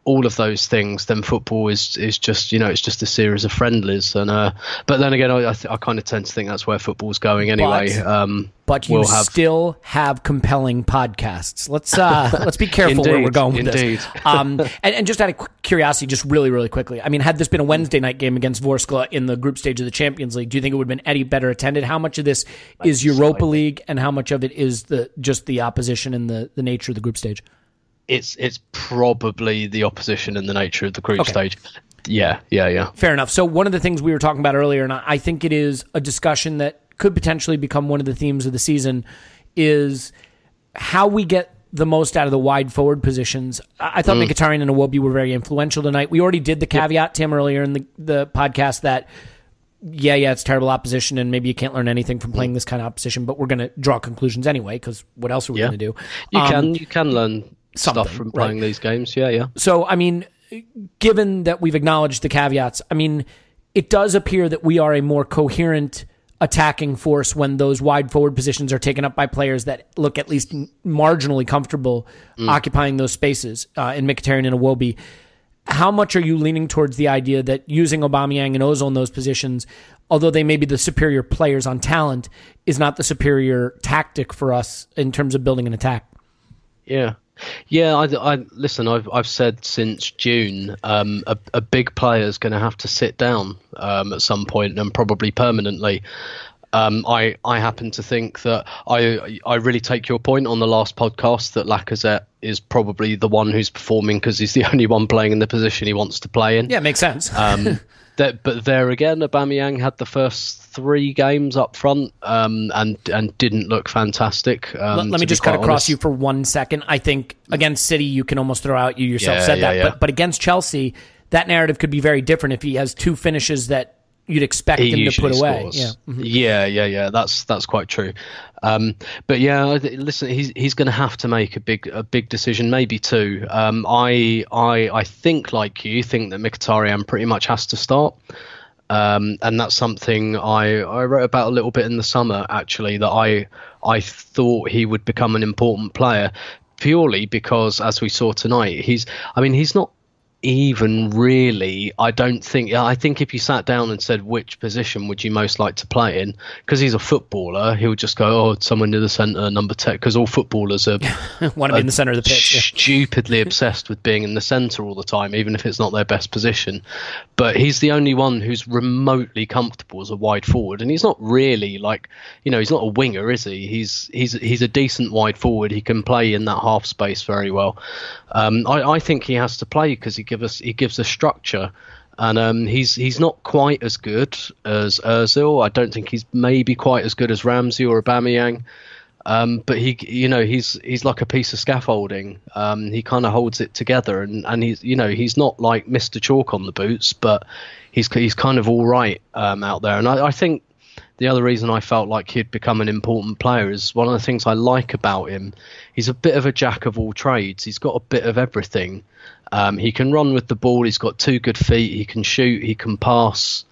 all of those things then football is is just you know it's just a series of friendlies and uh but then again I I, th- I kind of tend to think that's where football's going anyway
But-
um
but you
we'll have
still have compelling podcasts. Let's uh, let's be careful where we're going with
indeed.
this. Um, and, and just out of curiosity, just really, really quickly, I mean, had this been a Wednesday night game against Vorskla in the group stage of the Champions League, do you think it would have been any better attended? How much of this is Europa League, and how much of it is the just the opposition and the the nature of the group stage?
It's it's probably the opposition and the nature of the group
Okay.
stage yeah yeah yeah
Fair enough. So one of the things we were talking about earlier, and I think it is a discussion that could potentially become one of the themes of the season, is how we get the most out of the wide forward positions. I thought Mkhitaryan and Iwobi were very influential tonight. We already did the caveat, Tim, earlier in the, the podcast that, yeah, yeah, it's terrible opposition, and maybe you can't learn anything from playing this kind of opposition, but we're going to draw conclusions anyway, because what else are we
Yeah.
going to do?
you
Um,
can you can learn
something,
stuff from
right.
playing these games yeah yeah
So, I mean, given that we've acknowledged the caveats, I mean, it does appear that we are a more coherent attacking force when those wide forward positions are taken up by players that look at least marginally comfortable occupying those spaces uh, in Mkhitaryan and Iwobi. How much are you leaning towards the idea that using Aubameyang and Ozil in those positions, although they may be the superior players on talent, is not the superior tactic for us in terms of building an attack?
Yeah, yeah. I, I listen. I've I've said since June, um, a, a big player is going to have to sit down um, at some point and probably permanently. Um, I I happen to think that I I really take your point on the last podcast that Lacazette is probably the one who's performing because he's the only one playing in the position he wants to play in.
Yeah, it makes sense.
That, but there again, Aubameyang had the first three games up front um, and and didn't look fantastic. Um,
let, let me just cut across
honest.
you for one second. I think against City, you can almost throw out. You yourself
Yeah,
said
yeah,
that,
yeah.
but but against Chelsea, that narrative could be very different if he has two finishes that you'd expect
he
him to put away.
scores.
Yeah. Mhm.
yeah, yeah, yeah. That's that's quite true. Um, but yeah, listen, he's he's going to have to make a big a big decision, maybe two. Um, I I I think like you think that Mkhitaryan pretty much has to start. Um, and that's something I, I wrote about a little bit in the summer actually that I I thought he would become an important player purely because as we saw tonight he's I mean he's not even really i don't think i think if you sat down and said which position would you most like to play in because he's a footballer he would just go oh someone near the centre number 10 because all footballers are
Want to be in the center of the pitch. yeah.
stupidly obsessed with being in the centre all the time even if it's not their best position but he's the only one who's remotely comfortable as a wide forward and he's not really like you know he's not a winger is he he's he's he's a decent wide forward he can play in that half space very well um, I, I think he has to play because he gives us he gives us structure, and um, he's he's not quite as good as Özil. I don't think he's maybe quite as good as Ramsey or Aubameyang. Um, but he, you know, he's he's like a piece of scaffolding. Um, he kind of holds it together, and, and he's, you know, he's not like Mr. Chalk on the boots, but he's he's kind of all right um, out there. And I, I think the other reason I felt like he'd become an important player is one of the things I like about him. He's a bit of a jack of all trades. He's got a bit of everything. Um, he can run with the ball. He's got two good feet. He can shoot. He can pass.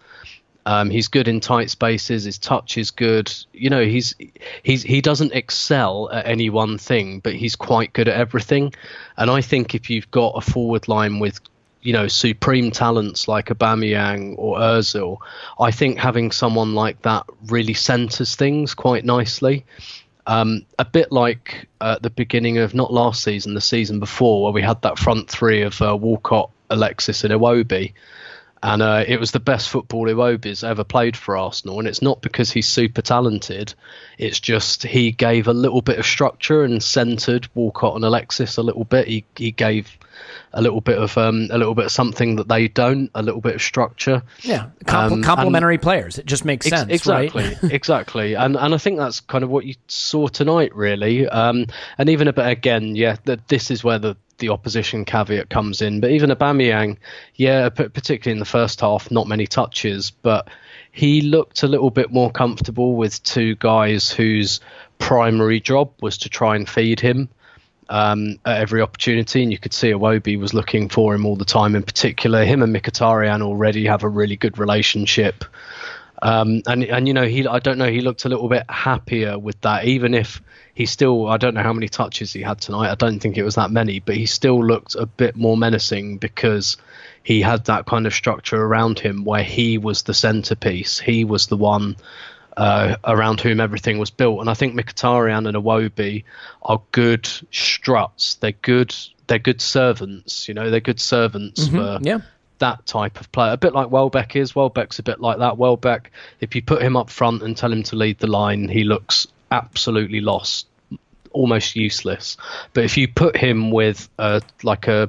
Um, he's good in tight spaces. His touch is good. You know, he's he's he doesn't excel at any one thing, but he's quite good at everything. And I think if you've got a forward line with you know supreme talents like Aubameyang or Özil, I think having someone like that really centres things quite nicely. Um, a bit like uh, the beginning of not last season, the season before, where we had that front three of uh, Walcott, Alexis, and Iwobi. And uh, it was the best football Iwobi's ever played for Arsenal. And it's not because he's super talented, it's just he gave a little bit of structure and centred Walcott and Alexis a little bit. He, he gave a little bit of um, a little bit of something that they don't, a little bit of structure.
Yeah, Com-
Um,
complementary players. It just makes
Ex-
sense,
exactly,
right?
exactly, and and I think that's kind of what you saw tonight, really. Um, and even a bit again, yeah, that this is where the the opposition caveat comes in. But even Aubameyang, yeah, particularly in the first half, not many touches, but he looked a little bit more comfortable with two guys whose primary job was to try and feed him um, at every opportunity, and you could see Iwobi was looking for him all the time. In particular, him and Mkhitaryan already have a really good relationship. Um, and and you know he I don't know he looked a little bit happier with that even if he still I don't know how many touches he had tonight. I don't think it was that many but he still looked a bit more menacing because he had that kind of structure around him where he was the centerpiece. He was the one uh, around whom everything was built. And I think Mkhitaryan and Iwobi are good struts. They're good they're good servants you know they're good servants for
yeah.
That type of player. A bit like Welbeck is. Welbeck's a bit like that. Welbeck, if you put him up front and tell him to lead the line, he looks absolutely lost, almost useless. But if you put him with a, like a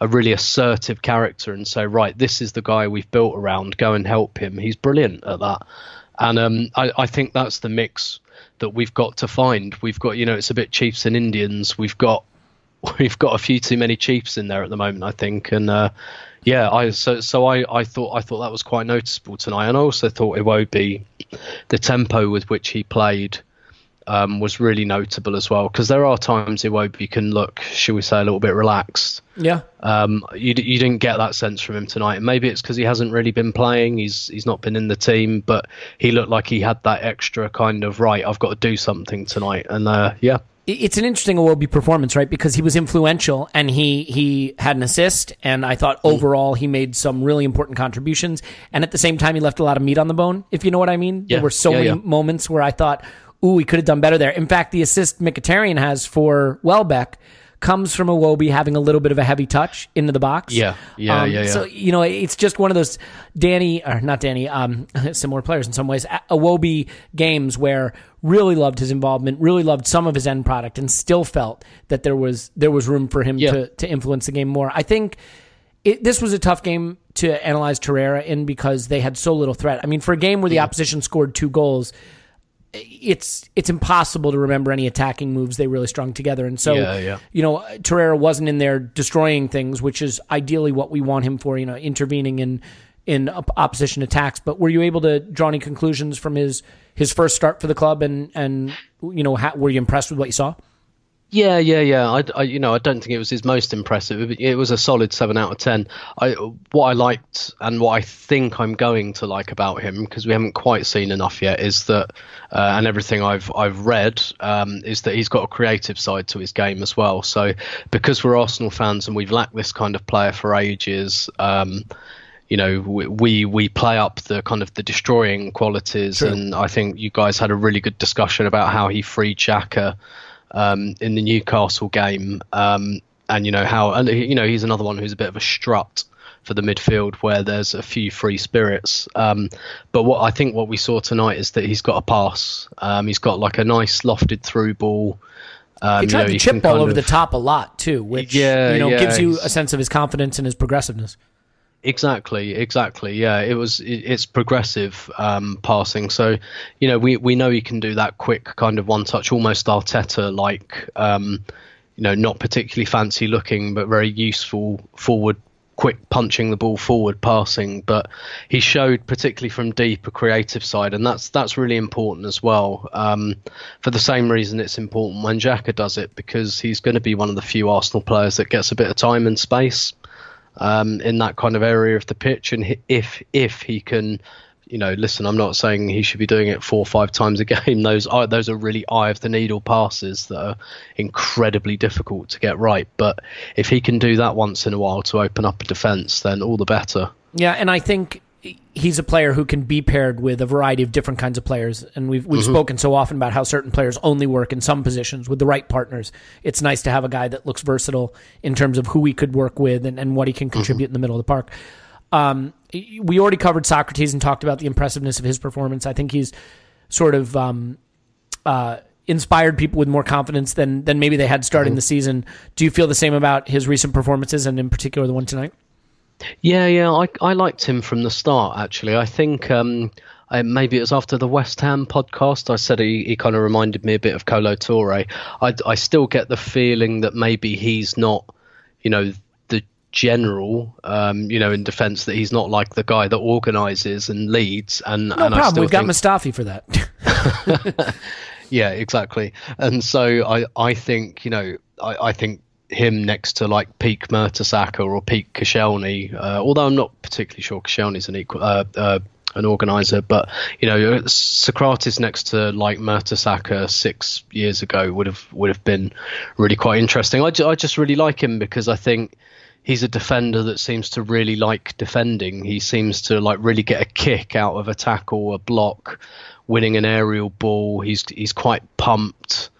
a really assertive character and say, right, this is the guy we've built around, go and help him. He's brilliant at that. And um, I, I think that's the mix that we've got to find. We've got, you know, it's a bit Chiefs and Indians. We've got we've got a few too many Chiefs in there at the moment, I think. And uh, yeah, I so so I, I thought I thought that was quite noticeable tonight, and I also thought Iwobi, the tempo with which he played. Um, was really notable as well because there are times Iwobi can look, shall we say, a little bit relaxed.
Yeah.
Um, you, you didn't get that sense from him tonight. And maybe it's because he hasn't really been playing. He's he's not been in the team, but he looked like he had that extra kind of right. I've got to do something tonight, and uh, yeah,
it's an interesting Iwobi performance, right? Because he was influential and he he had an assist, and I thought
Mm.
overall he made some really important contributions. And at the same time, he left a lot of meat on the bone, if you know what I mean.
Yeah.
There were so
Yeah,
many
yeah.
moments where I thought, "Ooh, he could have done better there." In fact, the assist Mkhitaryan has for Welbeck comes from Iwobi having a little bit of a heavy touch into the box.
Yeah. Yeah, yeah, yeah.
So you know, it's just one of those Danny or not Danny, um, similar players in some ways. Iwobi games where really loved his involvement, really loved some of his end product, and still felt that there was there was room for him
Yeah.
to to influence the game more. I think. It, this was a tough game to analyze Torreira in because they had so little threat. I mean, for a game where the opposition scored two goals, it's it's impossible to remember any attacking moves they really strung together. And so,
Yeah, yeah.
you know, Torreira wasn't in there destroying things, which is ideally what we want him for. You know, intervening in in opposition attacks. But were you able to draw any conclusions from his his first start for the club? And and you know, how, were you impressed with what you saw?
Yeah, yeah, yeah. I, I, you know, I don't think it was his most impressive. It, was a solid seven out of ten. I, what I liked and what I think I'm going to like about him because we haven't quite seen enough yet is that, uh, and everything I've I've read um, is that he's got a creative side to his game as well. So because we're Arsenal fans and we've lacked this kind of player for ages. Um, you know we we play up the kind of the destroying qualities and I think you guys had a really good discussion about how he freed Xhaka um, in the Newcastle game. Um, and you know how and you know he's another one who's a bit of a strut for the midfield where there's a few free spirits. Um, but what I think what we saw tonight is that he's got a pass. Um, he's got like a nice lofted through ball. Um,
He tried
you know,
to chip ball over
of-
the top a lot too, which
Yeah,
you know
yeah,
gives you a sense of his confidence and his progressiveness.
Exactly, exactly. Yeah, it was. It, it's progressive um, passing, so you know we we know he can do that quick kind of one touch, almost Arteta like. Um, you know, not particularly fancy looking, but very useful forward, quick punching the ball forward passing. But he showed particularly from deep a creative side, and that's that's really important as well. Um, for the same reason, it's important when Xhaka does it because he's going to be one of the few Arsenal players that gets a bit of time and space um, in that kind of area of the pitch. And if if he can, you know, listen, I'm not saying he should be doing it four or five times a game. Those are those are really eye of the needle passes that are incredibly difficult to get right. But if he can do that once in a while to open up a defence, then all the better.
Yeah, and I think he's a player who can be paired with a variety of different kinds of players. And we've we've spoken so often about how certain players only work in some positions with the right partners. It's nice to have a guy that looks versatile in terms of who he could work with and, and what he can contribute in the middle of the park. Um, we already covered Sokratis and talked about the impressiveness of his performance. I think he's sort of um, uh, inspired people with more confidence than than maybe they had starting the season. Do you feel the same about his recent performances and in particular the one tonight?
Yeah, yeah, I I liked him from the start. Actually, I think um, I, maybe it was after the West Ham podcast. I said he, he kind of reminded me a bit of Kolo Touré. I I still get the feeling that maybe he's not, you know, the general, um, you know, in defence that he's not like the guy that organises and leads. And
No
and I
problem.
still
We've got
think-
Mustafi for that.
yeah, exactly. And so I, I think, you know, I, I think him next to like peak Mertesacker or peak Koscielny, uh, although I'm not particularly sure Koscielny's an equal, uh, uh, an organizer, but you know, Sokratis next to like Mertesacker six years ago would have would have been really quite interesting. I, ju- I just really like him because I think he's a defender that seems to really like defending. He seems to like really get a kick out of a tackle, a block, winning an aerial ball. He's he's quite pumped.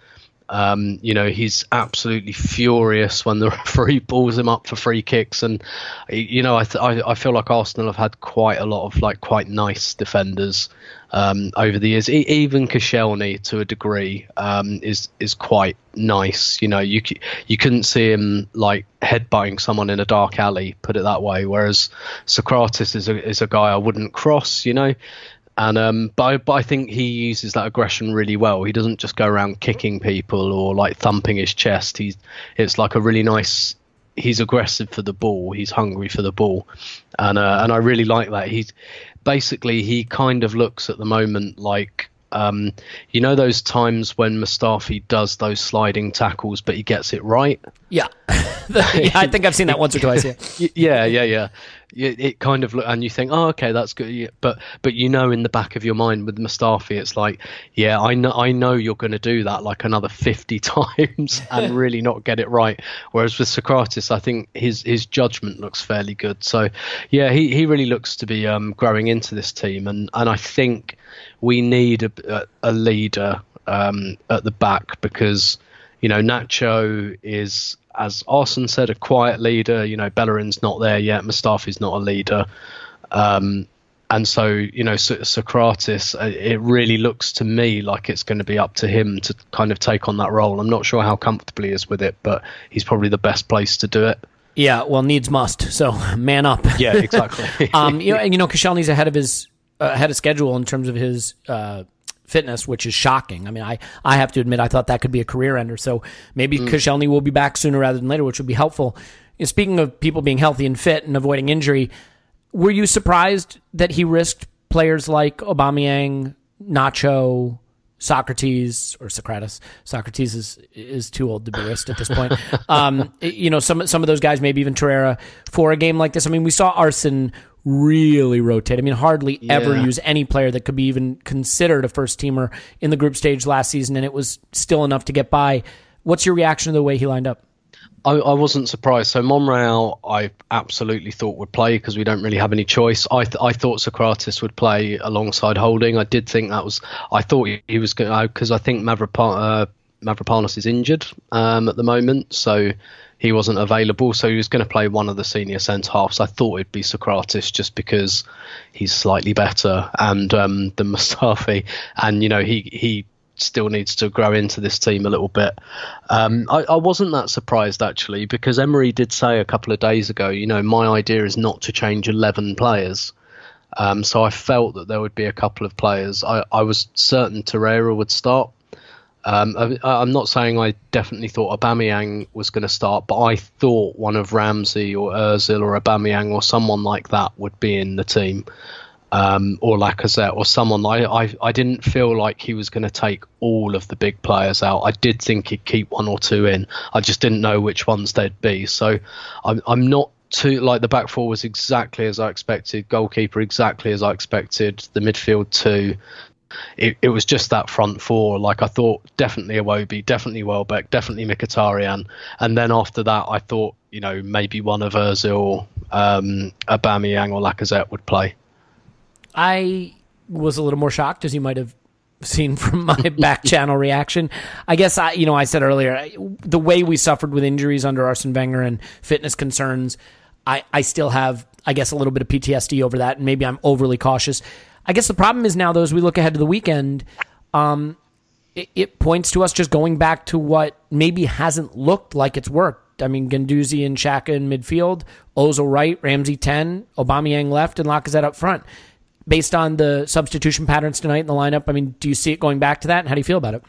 Um, you know, he's absolutely furious when the referee balls him up for free kicks, and you know, I th- I, I feel like Arsenal have had quite a lot of like quite nice defenders um, over the years. E- even Koscielny, to a degree, um, is is quite nice. You know, you c- you couldn't see him like headbutting someone in a dark alley, put it that way. Whereas Sokratis is a is a guy I wouldn't cross. You know, and um, but I, but I think he uses that aggression really well. He doesn't just go around kicking people or like thumping his chest. He's it's like a really nice. He's aggressive for the ball. He's hungry for the ball, and uh, and I really like that. He's basically he kind of looks at the moment like. Um, you know those times when Mustafi does those sliding tackles, but he gets it right.
yeah. yeah, I think I've seen that once or twice. Yeah.
Yeah, yeah, yeah. It, it kind of look, and you think, oh, okay, that's good. But but you know, in the back of your mind with Mustafi, it's like, yeah, I know, I know you're going to do that like another fifty times and really not get it right. Whereas with Sokratis, I think his his judgment looks fairly good. So yeah, he, he really looks to be um, growing into this team, and and I think we need a, a, leader um, at the back because you know Nacho is as Arsene said a quiet leader. You know Bellerin's not there yet. Mustafi's not a leader. Um, and so you know so- Sokratis uh, it really looks to me like it's going to be up to him to kind of take on that role. I'm not sure how comfortable he is with it but he's probably the best place to do it.
Yeah, well, needs must. So man up.
yeah exactly.
Um, you know, and you know, Koscielny's ahead of his uh, ahead of schedule in terms of his uh, fitness, which is shocking. I mean, I I have to admit, I thought that could be a career ender. So maybe mm. Koscielny will be back sooner rather than later, which would be helpful. Know, speaking of people being healthy and fit and avoiding injury, were you surprised that he risked players like Aubameyang, Nacho, Sokratis or Socrates. Socrates is is too old to be risked at this point. um, you know, some some of those guys, maybe even Torreira, for a game like this. I mean, we saw Arsene really rotate. I mean, hardly ever use any player that could be even considered a first teamer in the group stage last season, and it was still enough to get by. What's your reaction to the way he lined up?
I, I wasn't surprised. So Monreal, I absolutely thought would play because we don't really have any choice. I th- I thought Sokratis would play alongside Holding. I did think that was. I thought he, he was going to because I think Mavropa- uh, Mavropanos is injured um, at the moment, so he wasn't available. So he was going to play one of the senior centre halves. I thought it'd be Sokratis just because he's slightly better and um, than Mustafi, and you know he he still needs to grow into this team a little bit. Um, I, I wasn't that surprised actually because Emery did say a couple of days ago, you know, my idea is not to change 11 players. Um, so I felt that there would be a couple of players. I, I was certain Torreira would start. Um, I, I'm not saying I definitely thought Aubameyang was going to start, but I thought one of Ramsey or Özil or Aubameyang or someone like that would be in the team um, or Lacazette or someone. I, I I didn't feel like he was going to take all of the big players out. I did think he'd keep one or two in. I just didn't know which ones they'd be. So I'm I'm not too like the back four was exactly as I expected. Goalkeeper exactly as I expected. The midfield too. It, it was just that front four. Like I thought, definitely Iwobi, definitely Welbeck, definitely Mkhitaryan, and then after that, I thought you know maybe one of Özil, um, Aubameyang or Lacazette would play.
I was a little more shocked, as you might have seen from my back channel reaction. I guess I, you know, I said earlier I- the way we suffered with injuries under Arsene Wenger and fitness concerns. I, I still have, I guess, a little bit of PTSD over that, and maybe I'm overly cautious. I guess the problem is now, though, as we look ahead to the weekend, um, it, it points to us just going back to what maybe hasn't looked like it's worked. I mean, Guendouzi and Xhaka in midfield, Ozil right, Ramsey 10, Aubameyang left, and Lacazette up front. Based on the substitution patterns tonight in the lineup, I mean, do you see it going back to that? And how do you feel about it?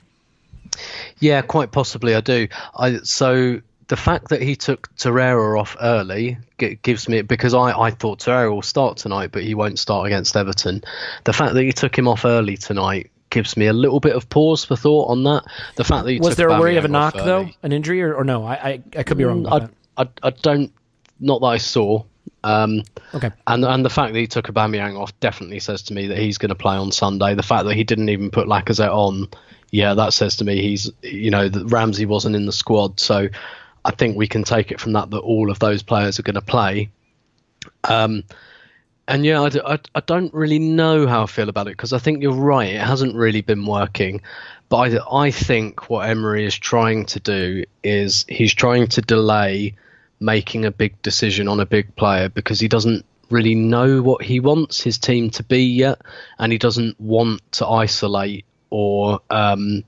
Yeah, quite possibly I do. I so the fact that he took Torreira off early gives me because I, I thought Torreira will start tonight, but he won't start against Everton. The fact that he took him off early tonight gives me a little bit of pause for thought on that. The fact that he
Was
took
there a worry of a knock,
off
though? An injury, or, or no? I, I, I could be wrong
I,
that.
I, I don't, not that I saw. Um,
Okay.
and and the fact that he took Aubameyang off definitely says to me that he's going to play on Sunday. The fact that he didn't even put Lacazette on, yeah, that says to me he's you know that Ramsey wasn't in the squad. So I think we can take it from that that all of those players are going to play. Um, and yeah, I, don't really know how I feel about it because I think you're right. It hasn't really been working. But I, I think what Emery is trying to do is he's trying to delay making a big decision on a big player because he doesn't really know what he wants his team to be yet. And he doesn't want to isolate or um,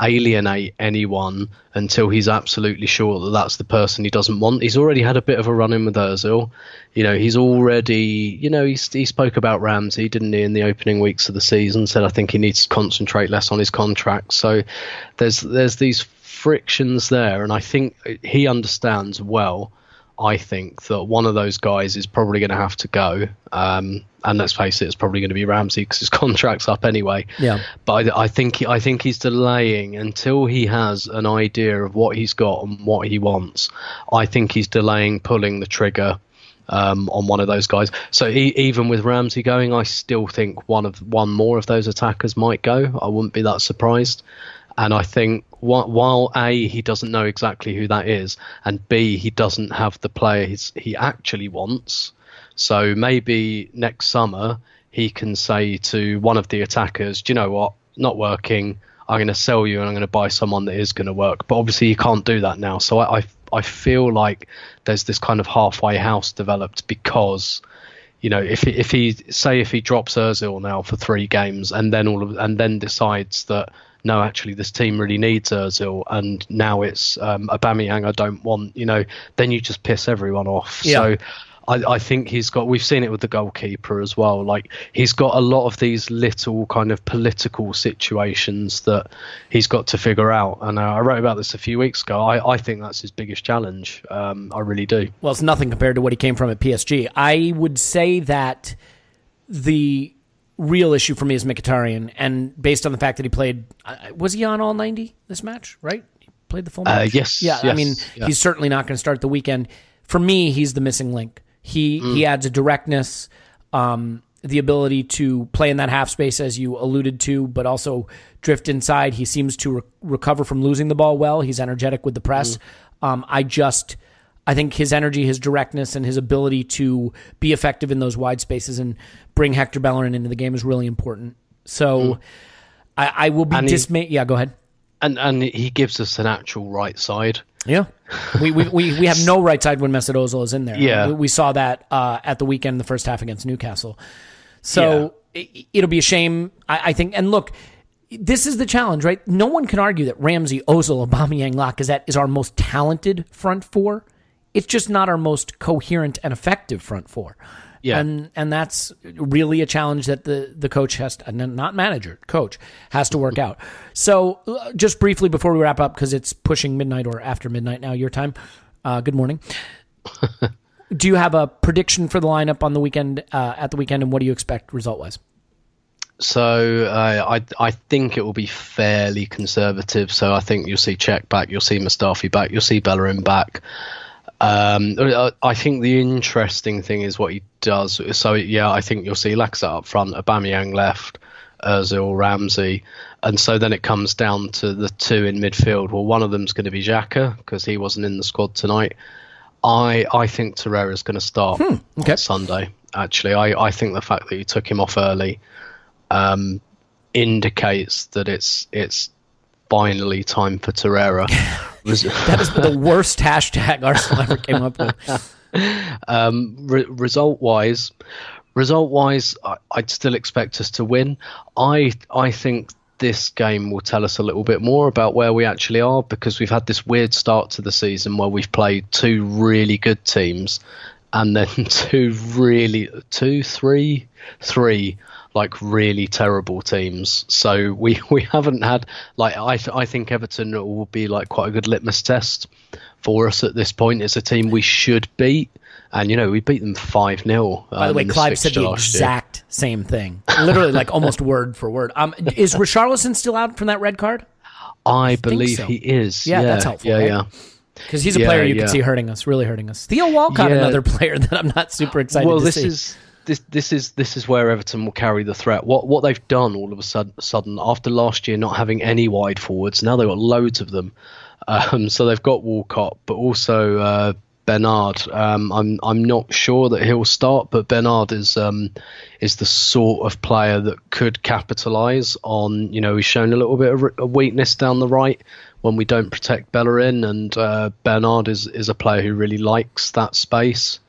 alienate anyone until he's absolutely sure that that's the person he doesn't want. He's already had a bit of a run in with Ozil. You know, he's already, you know, he's, he spoke about Ramsey, didn't he, in the opening weeks of the season? Said I think he needs to concentrate less on his contract. So there's there's these frictions there, and I think he understands well. I think that one of those guys is probably going to have to go. Um, and let's face it, it's probably going to be Ramsey because his contract's up anyway.
Yeah.
But I, I think I think he's delaying until he has an idea of what he's got and what he wants. I think he's delaying pulling the trigger um, on one of those guys. So e- even with Ramsey going, I still think one of one more of those attackers might go. I wouldn't be that surprised. And I think while A, he doesn't know exactly who that is, and B, he doesn't have the player he actually wants. So maybe next summer he can say to one of the attackers, Do you know what? Not working. I'm going to sell you and I'm going to buy someone that is going to work. But obviously, he can't do that now. So I, I, I feel like there's this kind of halfway house developed because you know, if if he say if he drops Özil now for three games and then all of and then decides that no, actually this team really needs Özil and now it's um, Aubameyang I don't want, you know, then you just piss everyone off.
Yeah.
So. I, I think he's got. We've seen it with the goalkeeper as well. Like he's got a lot of these little kind of political situations that he's got to figure out. And uh, I wrote about this a few weeks ago. I, I think that's his biggest challenge. Um, I really do.
Well, it's nothing compared to what he came from at PSG. I would say that the real issue for me is Mkhitaryan, and based on the fact that he played, uh, was he on all ninety this match? Right, he played the full
Uh,
match.
yes,
Yeah, I mean,
yeah.
he's certainly not going to start the weekend. For me, he's the missing link. He
Mm.
he adds a directness, um, the ability to play in that half space as you alluded to, but also drift inside. He seems to re- recover from losing the ball well. He's energetic with the press.
Mm.
Um, I just. I think his energy, his directness, and his ability to be effective in those wide spaces and bring Hector Bellerin into the game is really important. So I, I will be
Mm. He-
dismayed. Yeah, go ahead.
And and he gives us an actual right side.
Yeah, we, we, we, we have no right side when Mesut Ozil is in there.
Yeah.
we, we saw that uh, at the weekend, the first half against Newcastle. So it, it'll be a shame, I, I think. And look, this is the challenge, right? No one can argue that Ramsey, Ozil, Aubameyang, Lacazette is our most talented front four. It's just not our most coherent and effective front four.
Yeah.
And and that's really a challenge that the the coach has to, not manager, coach has to work out. So uh, just briefly before we wrap up because it's pushing midnight or after midnight now your time. Uh, good morning. do you have a prediction for the lineup on the weekend uh, at the weekend and what do you expect result wise?
So uh, I I think it will be fairly conservative. So I think you'll see Cech back, you'll see Mustafi back, you'll see Bellerin back. Um, I- I think the interesting thing is what he does. So yeah, I think you'll see Lacazette up front, Aubameyang left, Özil, Ramsey, and so then it comes down to the two in midfield. Well, one of them's going to be Xhaka because he wasn't in the squad tonight. I I think Torreira's going to start
okay.
on Sunday. Actually, I, I think the fact that you took him off early um, indicates that it's it's finally time for Torreira.
That is the worst hashtag Arsenal ever came up with.
um, re- result wise, result wise, I, I'd still expect us to win. I I think this game will tell us a little bit more about where we actually are because we've had this weird start to the season where we've played two really good teams and then two really two three three like really terrible teams so we we haven't had like i th- i think everton will be like quite a good litmus test for us at this point it's a team we should beat and you know we beat them 5 0
By the way, Clive said the exact same thing, literally like almost word for word. Um, is Richarlison still out from that red card?
i believe
so.
he is
Yeah, that's helpful,
yeah
right?
yeah
Because he's a
Yeah,
player you
yeah.
can see hurting us, really hurting us. Theo Walcott,
Yeah.
another player that I'm not super excited
well
to
this
see.
is this this is this is where Everton will carry the threat. What what they've done all of a sudden, sudden after last year not having any wide forwards, now they've got loads of them. Um, so they've got Walcott, but also uh, Bernard. Um, I'm I'm not sure that he'll start, but Bernard is um, is the sort of player that could capitalise on. You know, he's shown a little bit of of weakness down the right when we don't protect Bellerin, and uh, Bernard is is a player who really likes that space.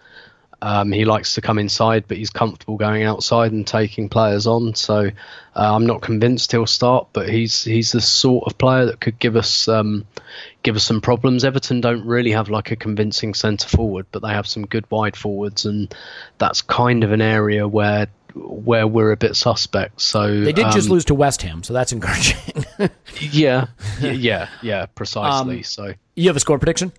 Um, he likes to come inside, but he's comfortable going outside and taking players on. So uh, I'm not convinced he'll start, but he's he's the sort of player that could give us um, give us some problems. Everton don't really have like a convincing centre forward, but they have some good wide forwards, and that's kind of an area where where we're a bit suspect. So
they did just
um,
lose to West Ham, so that's encouraging.
Yeah, yeah, yeah, precisely.
Um,
so.
you have a score prediction?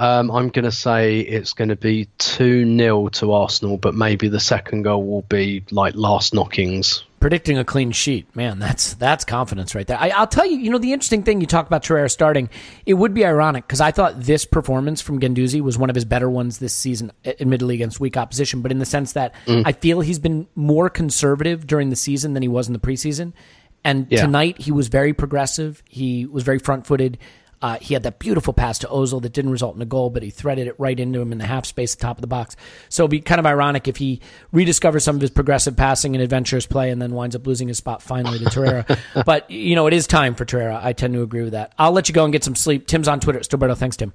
Um, I'm going to say it's going to be 2 0 to Arsenal, but maybe the second goal will be like last knockings.
Predicting a clean sheet, man, that's that's confidence right there. I, I'll tell you, you know, the interesting thing you talk about Torreira starting, it would be ironic because I thought this performance from Guendouzi was one of his better ones this season, admittedly against weak opposition, but in the sense that
Mm.
I feel he's been more conservative during the season than he was in the preseason. And
Yeah.
tonight he was very progressive. He was very front footed. Uh, he had that beautiful pass to Ozil that didn't result in a goal, but he threaded it right into him in the half space at the top of the box. So it'd be kind of ironic if he rediscovers some of his progressive passing and adventurous play and then winds up losing his spot finally to Torreira. but, you know, it is time for Torreira. I tend to agree with that. I'll let you go and get some sleep. Tim's on Twitter. Stillberto. Thanks, Tim.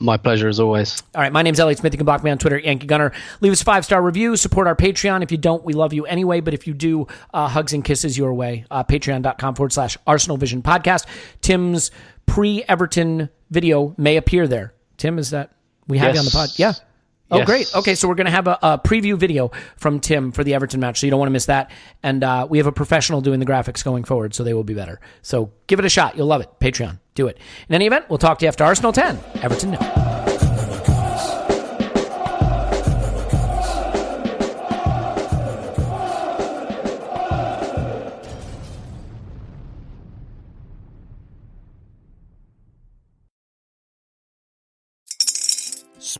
My pleasure as always.
All right, my name's Elliot Smith. You can block me on Twitter, Yankee Gunner. Leave us a five star review. Support our Patreon. If you don't, we love you anyway. But if you do, uh, hugs and kisses your way. Uh, Patreon.com forward slash Arsenal Vision Podcast. Tim's pre Everton video may appear there. Tim, is that we have you on the pod? Yeah. Oh,
Yes.
great. Okay, so we're going to have a, a preview video from Tim for the Everton match, so you don't want to miss that. And uh, we have a professional doing the graphics going forward, so they will be better. So give it a shot. You'll love it. Patreon. Do it. In any event, we'll talk to you after Arsenal 10. Everton no.